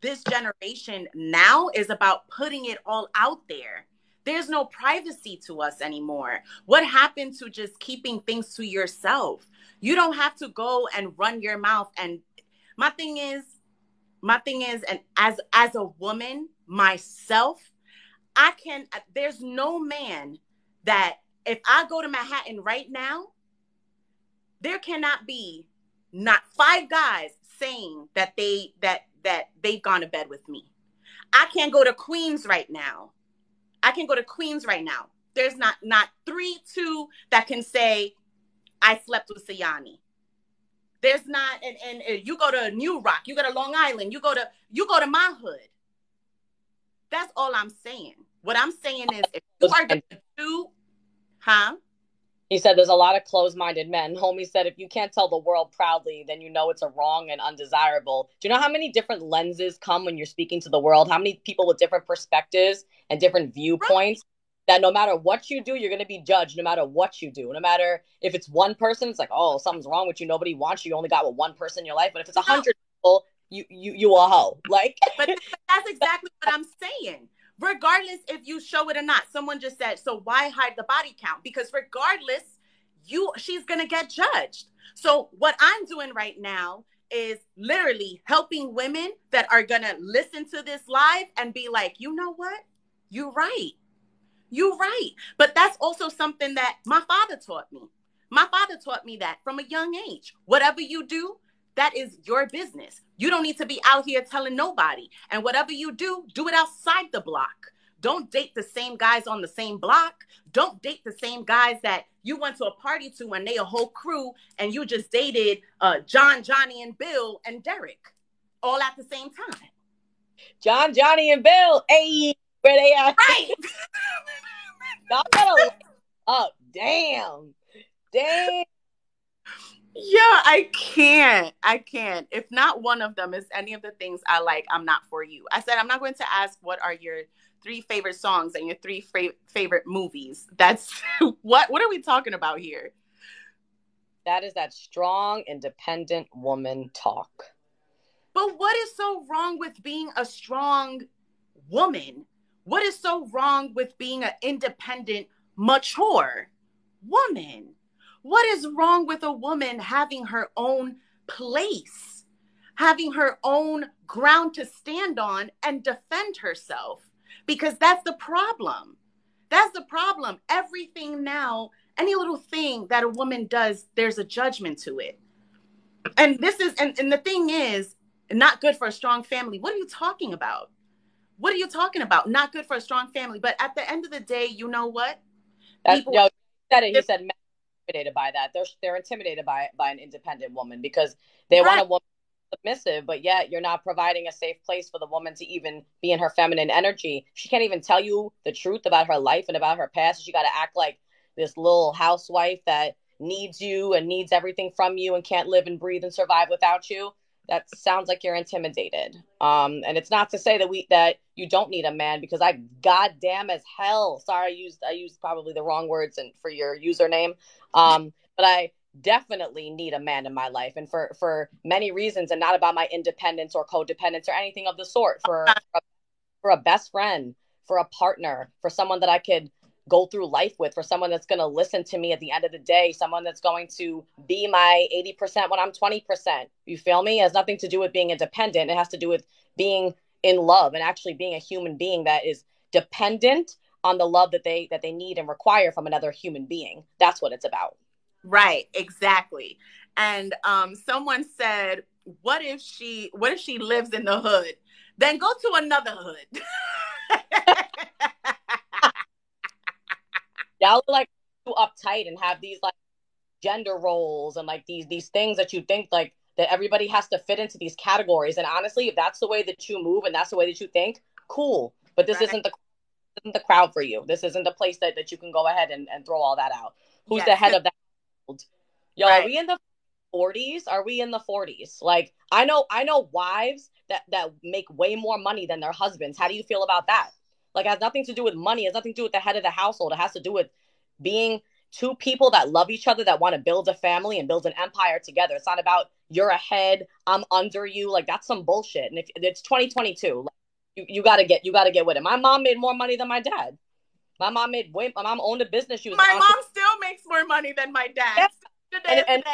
this generation now is about putting it all out there. There's no privacy to us anymore. What happened to just keeping things to yourself? You don't have to go and run your mouth and my thing is my thing is and as as a woman myself, I can there's no man that if I go to Manhattan right now, there cannot be not five guys saying that they that that they've gone to bed with me. I can't go to Queens right now. I can go to Queens right now. There's not not three, two that can say I slept with Sayani. There's not, and, and, and you go to New Rock, you go to Long Island, you go to you go to my hood. That's all I'm saying. What I'm saying is, if you are going to do, huh? He said there's a lot of closed-minded men. Homie said if you can't tell the world proudly, then you know it's a wrong and undesirable. Do you know how many different lenses come when you're speaking to the world? How many people with different perspectives and different viewpoints? That no matter what you do, you're going to be judged. No matter what you do, no matter if it's one person, it's like, oh, something's wrong with you. Nobody wants you. You only got with one person in your life. But if it's a hundred people, you you you a hoe. Like, but that's exactly what I'm saying regardless if you show it or not. Someone just said, so why hide the body count? Because regardless, you she's gonna get judged. So what I'm doing right now is literally helping women that are gonna listen to this live and be like, you know what? You're right. You're right. But that's also something that my father taught me. My father taught me that from a young age. Whatever you do, that is your business. You don't need to be out here telling nobody. And whatever you do, do it outside the block. Don't date the same guys on the same block. Don't date the same guys that you went to a party to and they a whole crew and you just dated uh, John, Johnny, and Bill and Derek all at the same time. John, Johnny, and Bill. Hey, where they at? Right. Y'all better up. Damn. Damn. Yeah, I can't. I can't. If not one of them is any of the things I like, I'm not for you. I said I'm not going to ask what are your three favorite songs and your three fra- favorite movies. That's what what are we talking about here? That is that strong independent woman talk. But what is so wrong with being a strong woman? What is so wrong with being an independent, mature woman? What is wrong with a woman having her own place, having her own ground to stand on and defend herself? Because that's the problem. That's the problem. Everything now, any little thing that a woman does, there's a judgment to it. And this is, and, and the thing is, not good for a strong family. What are you talking about? What are you talking about? Not good for a strong family. But at the end of the day, you know what? People, yo, he said it. He said intimidated by that. They're they're intimidated by by an independent woman because they right. want a woman submissive, but yet you're not providing a safe place for the woman to even be in her feminine energy. She can't even tell you the truth about her life and about her past. She got to act like this little housewife that needs you and needs everything from you and can't live and breathe and survive without you that sounds like you're intimidated. Um and it's not to say that we that you don't need a man because i goddamn as hell sorry i used i used probably the wrong words and for your username. Um but i definitely need a man in my life and for for many reasons and not about my independence or codependence or anything of the sort. For for a, for a best friend for a partner for someone that i could go through life with for someone that's going to listen to me at the end of the day someone that's going to be my 80% when i'm 20% you feel me? It has nothing to do with being independent. It has to do with being in love and actually being a human being that is dependent on the love that they that they need and require from another human being. That's what it's about. Right exactly. And um someone said what if she what if she lives in the hood? Then go to another hood y'all are like too uptight and have these like gender roles and like these these things that you think like that everybody has to fit into these categories. And honestly, if that's the way that you move and that's the way that you think, cool. But this right. isn't the isn't the crowd for you. This isn't the place that, that you can go ahead and, and throw all that out. Who's yes. the head of that? Yo, right. are we in the 40s? Are we in the 40s? Like I know I know wives that that make way more money than their husbands. How do you feel about that? Like it has nothing to do with money. It has nothing to do with the head of the household. It has to do with being two people that love each other, that want to build a family and build an empire together. It's not about you're ahead, I'm under you. Like that's some bullshit. And if it's 2022, like, you, you gotta get you gotta get with it. My mom made more money than my dad. My mom made way. My mom owned a business. She was my mom still makes more money than my dad. Yeah. And, and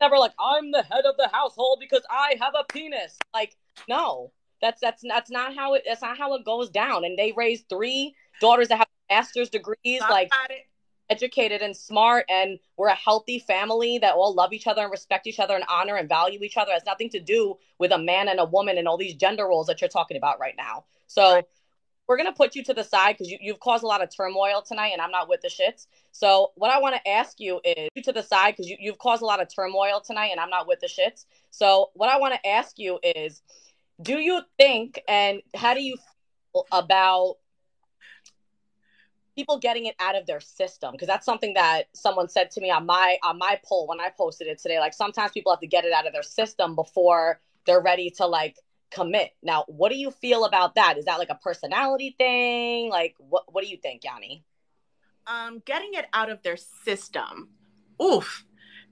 never like I'm the head of the household because I have a penis. Like no, that's that's that's not how it that's not how it goes down. And they raised three daughters that have master's degrees, Talk like educated and smart, and we're a healthy family that all love each other and respect each other and honor and value each other. It has nothing to do with a man and a woman and all these gender roles that you're talking about right now. So right. we're gonna put you to the side because you, you've caused a lot of turmoil tonight, and I'm not with the shits. So what I want to ask you is you to the side because you, you've caused a lot of turmoil tonight, and I'm not with the shits. So what I want to ask you is do you think and how do you feel about people getting it out of their system? Because that's something that someone said to me on my on my poll when i posted it today like sometimes people have to get it out of their system before they're ready to like commit. Now what do you feel about that? Is that like a personality thing? Like what what do you think yanni? Um getting it out of their system. Oof.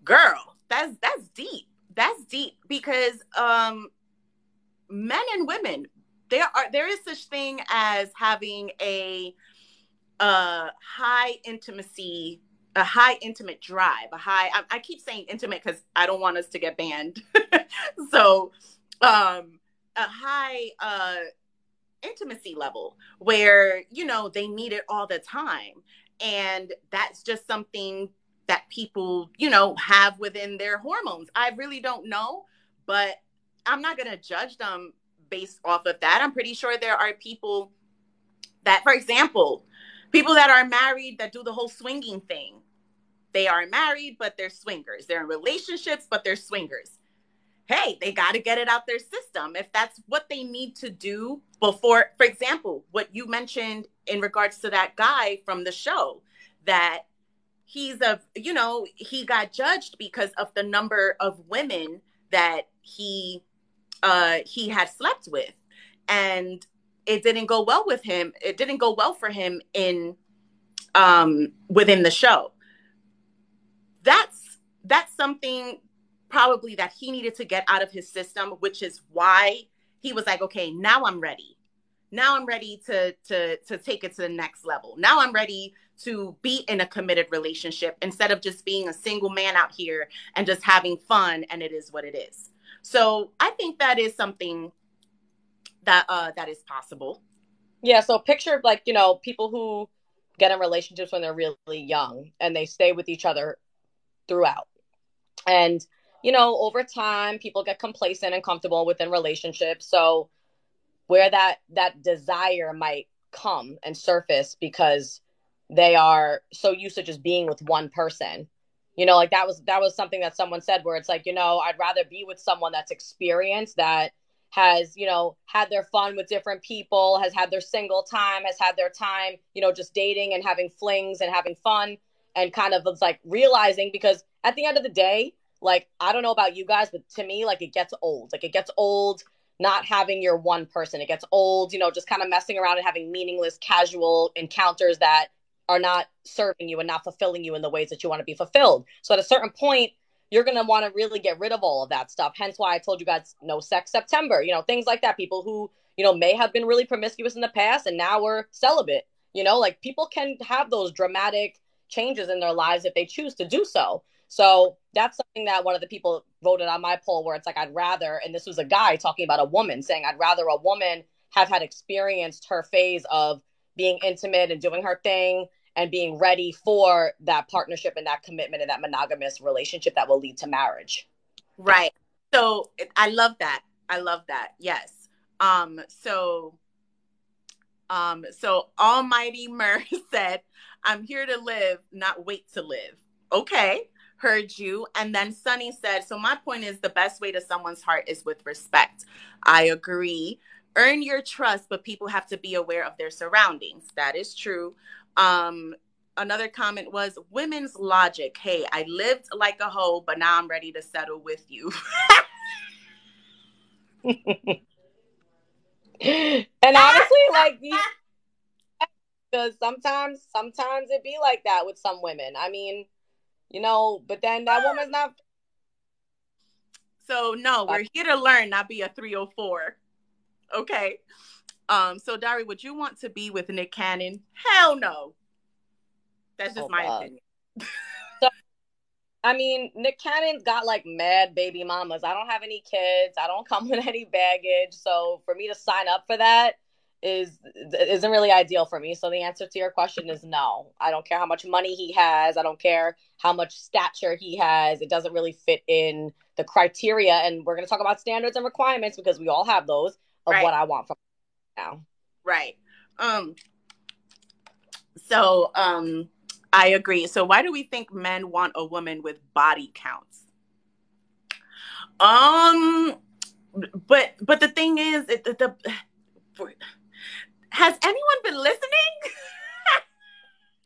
Girl that's that's deep. That's deep because um men and women there are there is such thing as having a a high intimacy a high intimate drive a high i, I keep saying intimate because i don't want us to get banned. So um a high uh intimacy level where you know they need it all the time. And that's just something that people you know have within their hormones. I really don't know but I'm not going to judge them based off of that. I'm pretty sure there are people that, for example, people that are married that do the whole swinging thing. They are married, but they're swingers. They're in relationships, but they're swingers. Hey, they got to get it out their system. If that's what they need to do before, for example, what you mentioned in regards to that guy from the show, that he's a, you know, he got judged because of the number of women that he uh, he had slept with, and it didn't go well with him. It didn't go well for him in um, within the show. That's that's something probably that he needed to get out of his system, which is why he was like, okay, now I'm ready. Now I'm ready to to to take it to the next level. Now I'm ready to be in a committed relationship instead of just being a single man out here and just having fun and it is what it is. So I think that is something that uh, that is possible. Yeah. So picture like you know people who get in relationships when they're really young and they stay with each other throughout. And, you know, over time, people get complacent and comfortable within relationships. So, where that that desire might come and surface because they are so used to just being with one person you know like that was that was something that someone said where it's like you know i'd rather be with someone that's experienced that has you know had their fun with different people has had their single time has had their time you know just dating and having flings and having fun and kind of was like realizing because at the end of the day like i don't know about you guys but to me like it gets old. Like it gets old not having your one person. It gets old you know just kind of messing around and having meaningless casual encounters that are not serving you and not fulfilling you in the ways that you want to be fulfilled. So at a certain point, you're going to want to really get rid of all of that stuff. Hence why I told you guys no sex September, you know, things like that. People who, you know, may have been really promiscuous in the past and now we're celibate, you know, like people can have those dramatic changes in their lives if they choose to do so. So that's something that one of the people voted on my poll where it's like, I'd rather, and this was a guy talking about a woman saying, I'd rather a woman have had experienced her phase of being intimate and doing her thing and being ready for that partnership and that commitment and that monogamous relationship that will lead to marriage. Right. So I love that. I love that. Yes. Um so um so Almighty Mur said, "I'm here to live, not wait to live." Okay. Heard you. And then Sunny said, So my point is the best way to someone's heart is with respect. I agree earn your trust, but people have to be aware of their surroundings. That is true. Um, another comment was women's logic. Hey, I lived like a hoe, but now I'm ready to settle with you. and honestly, like because sometimes, sometimes it be like that with some women. I mean, you know, but then that woman's not. So no, we're here to learn, not be a 304. Okay. Um, so Dari, would you want to be with Nick Cannon? Hell no. That's just oh, my God. opinion. so, I mean, Nick Cannon's got like mad baby mamas. I don't have any kids. I don't come with any baggage. So for me to sign up for that is isn't really ideal for me. So the answer to your question is no. I don't care how much money he has. I don't care how much stature he has. It doesn't really fit in the criteria. And we're going to talk about standards and requirements because we all have those of right. what I want from now. Right. Um so um I agree. So why do we think men want a woman with body counts? Um but but the thing is it, the, the has anyone been listening?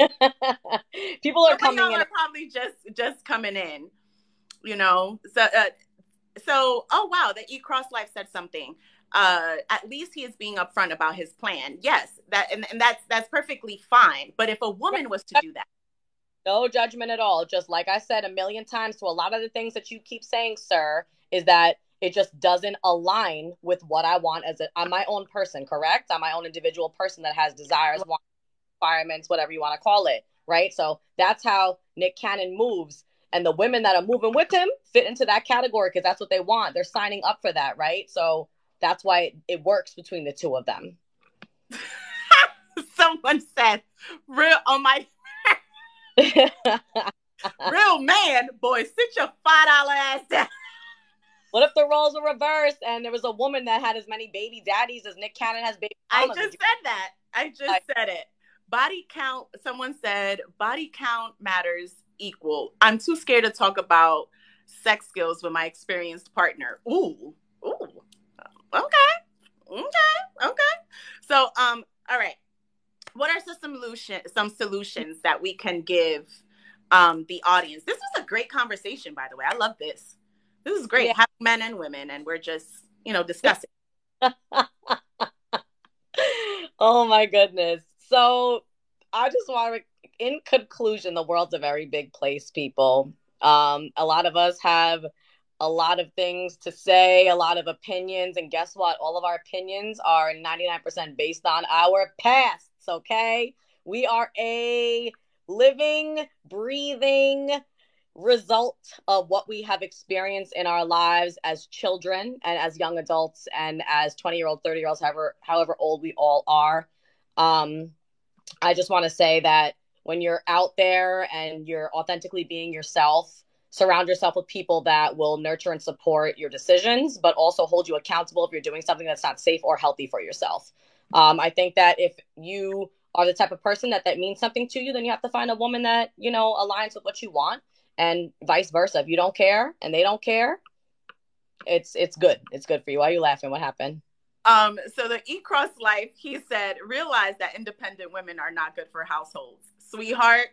People are Some coming in. Are probably just just coming in, you know. So, uh, so oh wow, the E Cross Life said something uh, at least he is being upfront about his plan. Yes, that and, and that's that's perfectly fine. But if a woman was to do that, no judgment at all. Just like I said a million times to a lot of the things that you keep saying, sir, is that it just doesn't align with what I want as a I'm my own person, correct? I'm my own individual person that has desires, wants, requirements, whatever you want to call it, right? So that's how Nick Cannon moves. And the women that are moving with him fit into that category because that's what they want. They're signing up for that, right? So that's why it, it works between the two of them. Someone said, real on my real man, boy, sit your five dollar ass down. What if the roles were reversed and there was a woman that had as many baby daddies as Nick Cannon has baby? I just said that. I just I, said it. Body count. Someone said body count matters equal. I'm too scared to talk about sex skills with my experienced partner. Ooh, ooh okay, okay, okay. So, um, all right. What are some solution, some solutions that we can give um the audience? This was a great conversation, by the way. I love this. This is great. Yeah. Having men and women, and we're just, you know, discussing. oh my goodness. So I just want to in conclusion, the world's a very big place, people. Um, a lot of us have a lot of things to say, a lot of opinions. And guess what? All of our opinions are 99% based on our pasts, okay? We are a living, breathing result of what we have experienced in our lives as children and as young adults and as 20 year old 30 year olds however however old we all are um I just want to say that when you're out there and you're authentically being yourself, surround yourself with people that will nurture and support your decisions, but also hold you accountable if you're doing something that's not safe or healthy for yourself. Um, I think that if you are the type of person that that means something to you, then you have to find a woman that you know aligns with what you want, and vice versa. If you don't care and they don't care, it's it's good. It's good for you. Why are you laughing? What happened? Um, so the E Cross Life, he said, realize that independent women are not good for households. Sweetheart,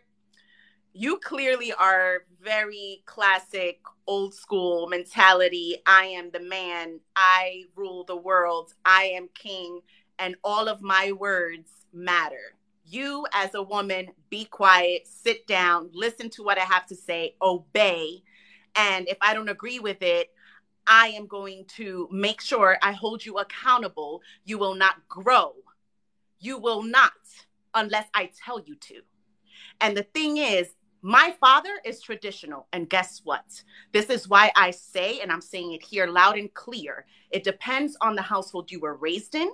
you clearly are very classic, old school mentality. I am the man, I rule the world, I am king, and all of my words matter. You, as a woman, be quiet, sit down, listen to what I have to say, obey. And if I don't agree with it, I am going to make sure I hold you accountable. You will not grow. You will not unless I tell you to. And the thing is, my father is traditional. And guess what? This is why I say, and I'm saying it here loud and clear it depends on the household you were raised in,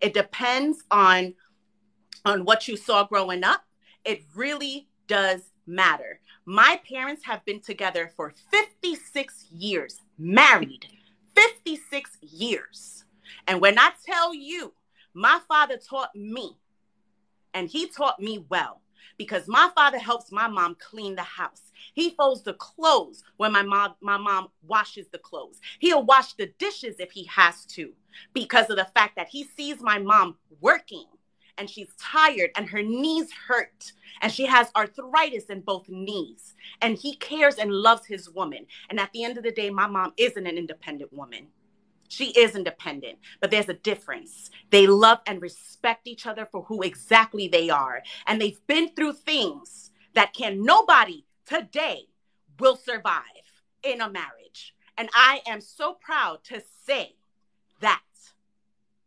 it depends on, on what you saw growing up. It really does matter. My parents have been together for 56 years, married 56 years. And when I tell you, my father taught me, and he taught me well, because my father helps my mom clean the house. He folds the clothes when my mom my mom washes the clothes. He'll wash the dishes if he has to because of the fact that he sees my mom working and she's tired and her knees hurt and she has arthritis in both knees and he cares and loves his woman and at the end of the day my mom isn't an independent woman she is independent but there's a difference. They love and respect each other for who exactly they are. And they've been through things that can nobody today will survive in a marriage. And i am so proud to say that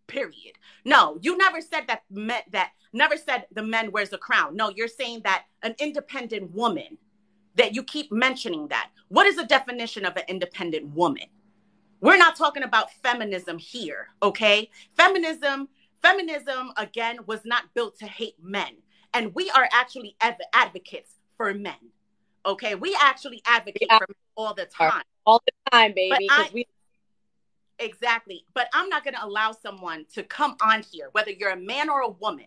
period. No you never said that men, that never said the men wears a crown. No you're saying that an independent woman that you keep mentioning that. What is the definition of an independent woman we're not talking about feminism here okay feminism feminism again was not built to hate men and we are actually adv- advocates for men okay we actually advocate yeah. for men all the time all the time baby because we Exactly. But I'm not going to allow someone to come on here, whether you're a man or a woman.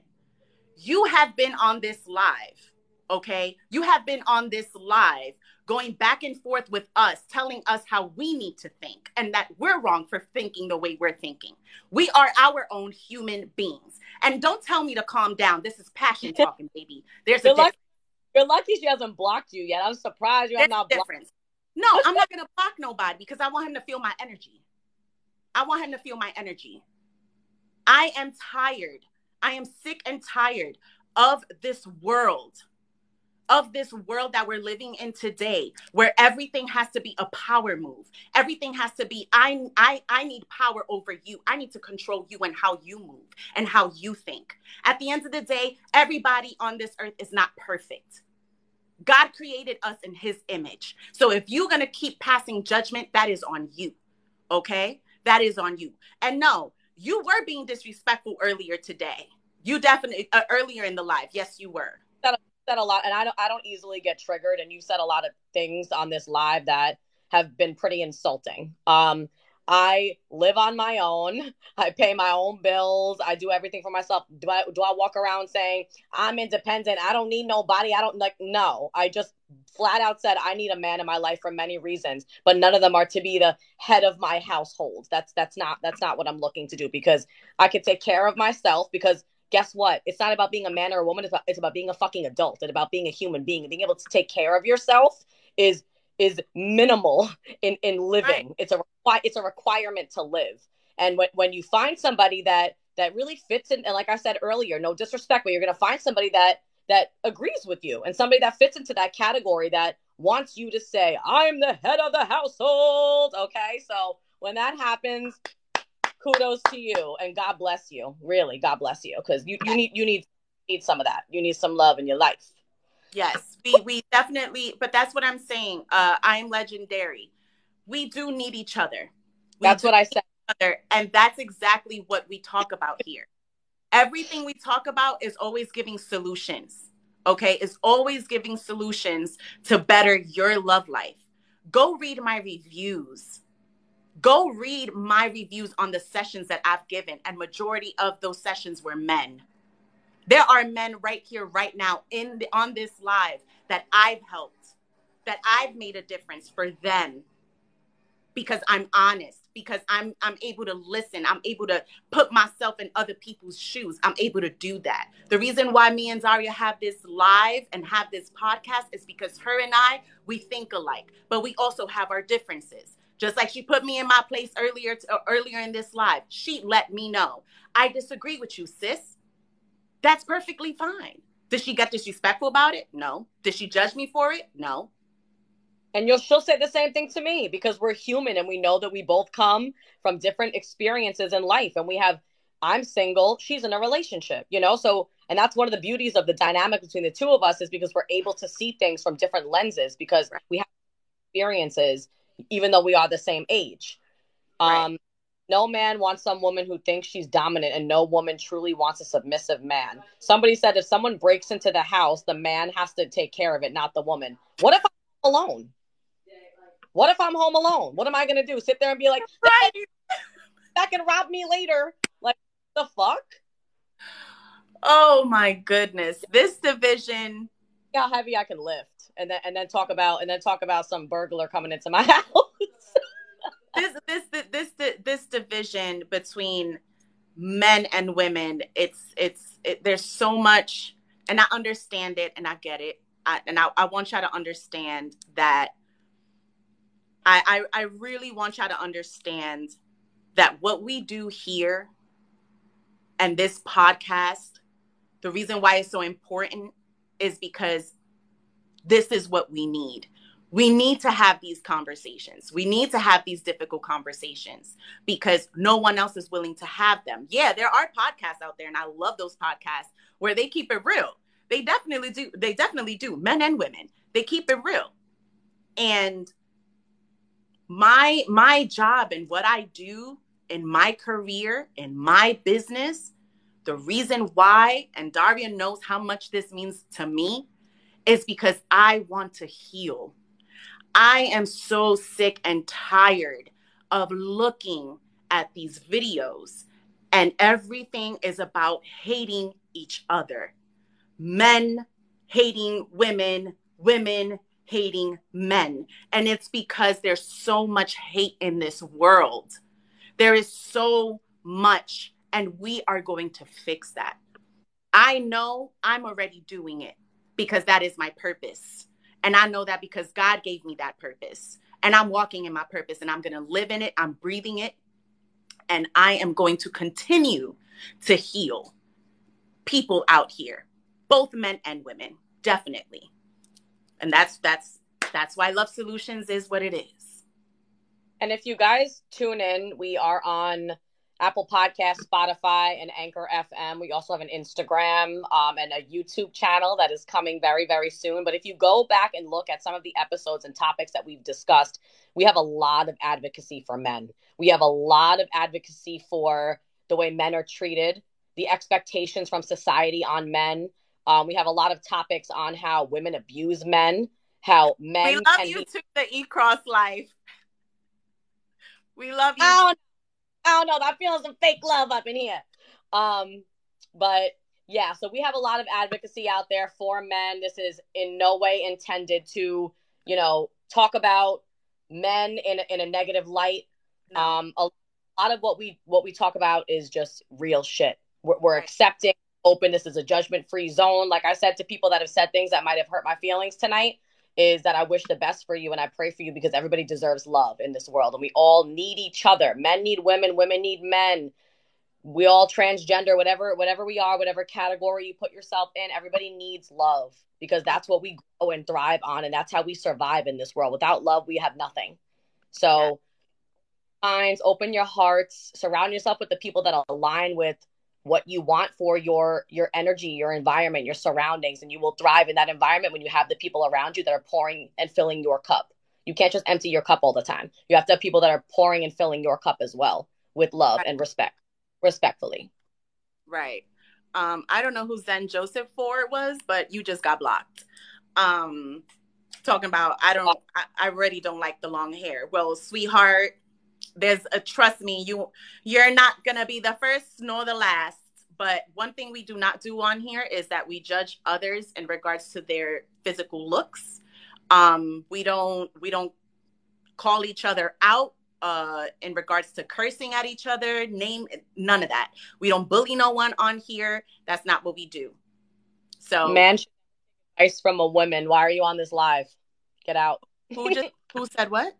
You have been on this live, okay? You have been on this live going back and forth with us, telling us how we need to think and that we're wrong for thinking the way we're thinking. We are our own human beings. And don't tell me to calm down. This is passion talking, baby. There's a you're difference. Lucky, you're lucky she hasn't blocked you yet. I'm surprised you're not difference. No, I'm not going to block nobody because I want him to feel my energy. I want him to feel my energy. I am tired. I am sick and tired of this world, of this world that we're living in today, where everything has to be a power move. Everything has to be, I, I, I need power over you. I need to control you and how you move and how you think. At the end of the day, everybody on this earth is not perfect. God created us in his image. So if you're going to keep passing judgment, that is on you. Okay? that is on you. And no, you were being disrespectful earlier today. You definitely uh, earlier in the live. Yes, you were. Said, a lot, and I don't. I don't easily get triggered. And you said a lot of things on this live that have been pretty insulting. Um, I live on my own. I pay my own bills. I do everything for myself. Do I do I walk around saying I'm independent? I don't need nobody. I don't like no. I just flat out said I need a man in my life for many reasons, but none of them are to be the head of my household. That's that's not that's not what I'm looking to do because I can take care of myself because guess what? It's not about being a man or a woman. It's about, it's about being a fucking adult and about being a human being and being able to take care of yourself is is minimal in in living. Right. It's a it's a requirement to live. And when when you find somebody that that really fits in, and like I said earlier, no disrespect, but you're gonna find somebody that that agrees with you and somebody that fits into that category that wants you to say, I'm the head of the household. Okay. So when that happens, kudos to you and God bless you. Really, God bless you. Because you, you need you need need some of that. You need some love in your life. Yes, we we definitely, but that's what I'm saying. Uh, I'm legendary. We do need each other. We that's what I said. Other, and that's exactly what we talk about here. everything we talk about is always giving solutions. Okay, is always giving solutions to better your love life. Go read my reviews. Go read my reviews on the sessions that I've given, and majority of those sessions were men. There are men right here, right now, in the, on this live that I've helped, that I've made a difference for them because I'm honest, because I'm I'm able to listen, I'm able to put myself in other people's shoes. I'm able to do that. The reason why me and Zaria have this live and have this podcast is because her and I we think alike, but we also have our differences. Just like she put me in my place earlier to, uh, earlier in this live, she let me know I disagree with you, sis. That's perfectly fine. Did she get disrespectful about it? No. Did she judge me for it? No. And you'll she'll say the same thing to me because we're human and we know that we both come from different experiences in life and we have I'm single, she's in a relationship, you know? So and that's one of the beauties of the dynamic between the two of us is because we're able to see things from different lenses because we have experiences even though we are the same age. Right. Um no man wants some woman who thinks she's dominant and no woman truly wants a submissive man. Somebody said if someone breaks into the house, the man has to take care of it, not the woman. What if I'm alone? What if I'm home alone? What am I gonna do? Sit there and be like, right. that can rob me later? Like the fuck? Oh my goodness. This division. How heavy I can lift. And then and then talk about and then talk about some burglar coming into my house. this this this this this division between men and women, it's it's it, there's so much and I understand it and I get it. I, and I, I want y'all to understand that I, I, I really want y'all to understand that what we do here and this podcast, the reason why it's so important is because this is what we need. We need to have these conversations. We need to have these difficult conversations because no one else is willing to have them. Yeah, there are podcasts out there, and I love those podcasts where they keep it real. They definitely do. They definitely do, men and women. They keep it real. And my my job and what I do in my career in my business the reason why and Daria knows how much this means to me is because I want to heal. I am so sick and tired of looking at these videos and everything is about hating each other. Men hating women, women hating men. And it's because there's so much hate in this world. There is so much, and we are going to fix that. I know I'm already doing it because that is my purpose. And I know that because God gave me that purpose. And I'm walking in my purpose and I'm going to live in it. I'm breathing it. And I am going to continue to heal people out here, both men and women, definitely and that's that's that's why love solutions is what it is and if you guys tune in we are on apple podcast spotify and anchor fm we also have an instagram um, and a youtube channel that is coming very very soon but if you go back and look at some of the episodes and topics that we've discussed we have a lot of advocacy for men we have a lot of advocacy for the way men are treated the expectations from society on men um, we have a lot of topics on how women abuse men, how men. We love you be- to the E Cross life. We love you. I don't know. I'm feeling some fake love up in here. Um, but yeah, so we have a lot of advocacy out there for men. This is in no way intended to, you know, talk about men in in a negative light. No. Um, a lot of what we what we talk about is just real shit. We're, we're right. accepting open. This is a judgment free zone. Like I said to people that have said things that might have hurt my feelings tonight, is that I wish the best for you and I pray for you because everybody deserves love in this world and we all need each other. Men need women, women need men. We all transgender, whatever, whatever we are, whatever category you put yourself in, everybody needs love because that's what we grow and thrive on and that's how we survive in this world. Without love, we have nothing. So, minds, open your hearts, surround yourself with the people that align with what you want for your your energy your environment your surroundings and you will thrive in that environment when you have the people around you that are pouring and filling your cup you can't just empty your cup all the time you have to have people that are pouring and filling your cup as well with love right. and respect respectfully right Um, I don't know who Zen Joseph Ford was, but you just got blocked. Um, talking about I don't I, I really don't like the long hair. Well, sweetheart, there's a trust me, you you're not gonna be the first nor the last. But one thing we do not do on here is that we judge others in regards to their physical looks. Um, we don't we don't call each other out uh in regards to cursing at each other name none of that. We don't bully no one on here. That's not what we do. So man advice from a woman. Why are you on this live? Get out. Who just who said what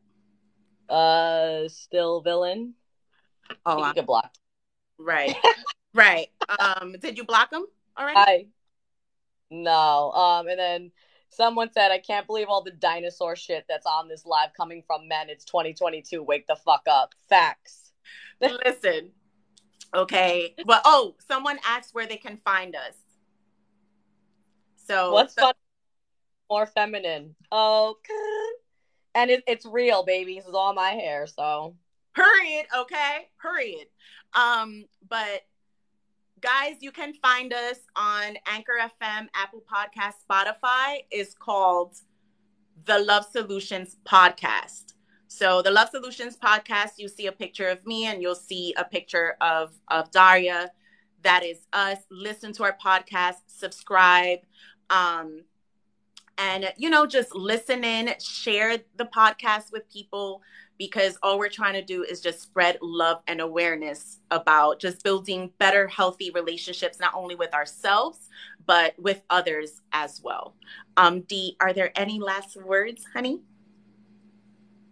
uh still villain oh you I, get blocked right right um did you block him already I no um and then Someone said, I can't believe all the dinosaur shit that's on this live coming from men. It's 2022. Wake the fuck up. Facts. Listen. Okay. Well, oh, someone asked where they can find us. So what's fun? More feminine. Okay. And it, it's real, baby. This is all my hair. So period. Okay. Period. Um, but guys, you can find us on Anchor FM, Apple Podcast, Spotify. is called the Love Solutions Podcast. So the Love Solutions Podcast, you see a picture of me and you'll see a picture of of Daria. That is us. Listen to our podcast, subscribe. Um, and you know just listen in share the podcast with people because all we're trying to do is just spread love and awareness about just building better healthy relationships not only with ourselves but with others as well. Um d are there any last words honey?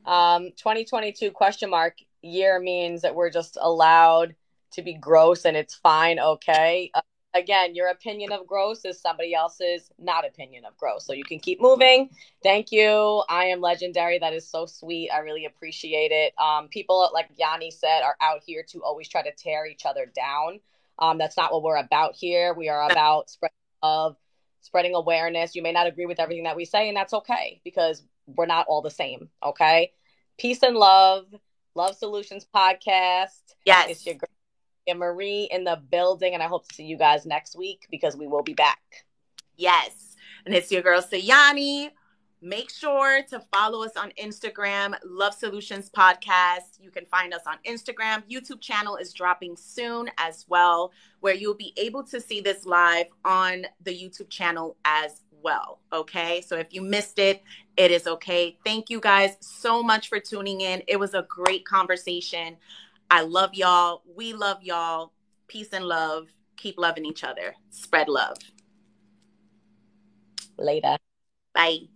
Um 2022 question mark year means that we're just allowed to be gross and it's fine okay? Uh, again, your opinion of gross is somebody else's not opinion of gross. So you can keep moving. Thank you. I am legendary. That is so sweet. I really appreciate it. Um, people, like Yanni said, are out here to always try to tear each other down. Um, that's not what we're about here. We are about spreading love, spreading awareness. You may not agree with everything that we say, and that's okay because we're not all the same. Okay. Peace and love. Love Solutions Podcast. Yes. It's your girl and Marie in the building, and I hope to see you guys next week because we will be back. Yes. And it's your girl Sayani. Make sure to follow us on Instagram, Love Solutions Podcast. You can find us on Instagram. YouTube channel is dropping soon as well, where you'll be able to see this live on the YouTube channel as well. Okay. So if you missed it, it is okay. Thank you guys so much for tuning in. It was a great conversation. I love y'all. We love y'all. Peace and love. Keep loving each other. Spread love. Later. Bye.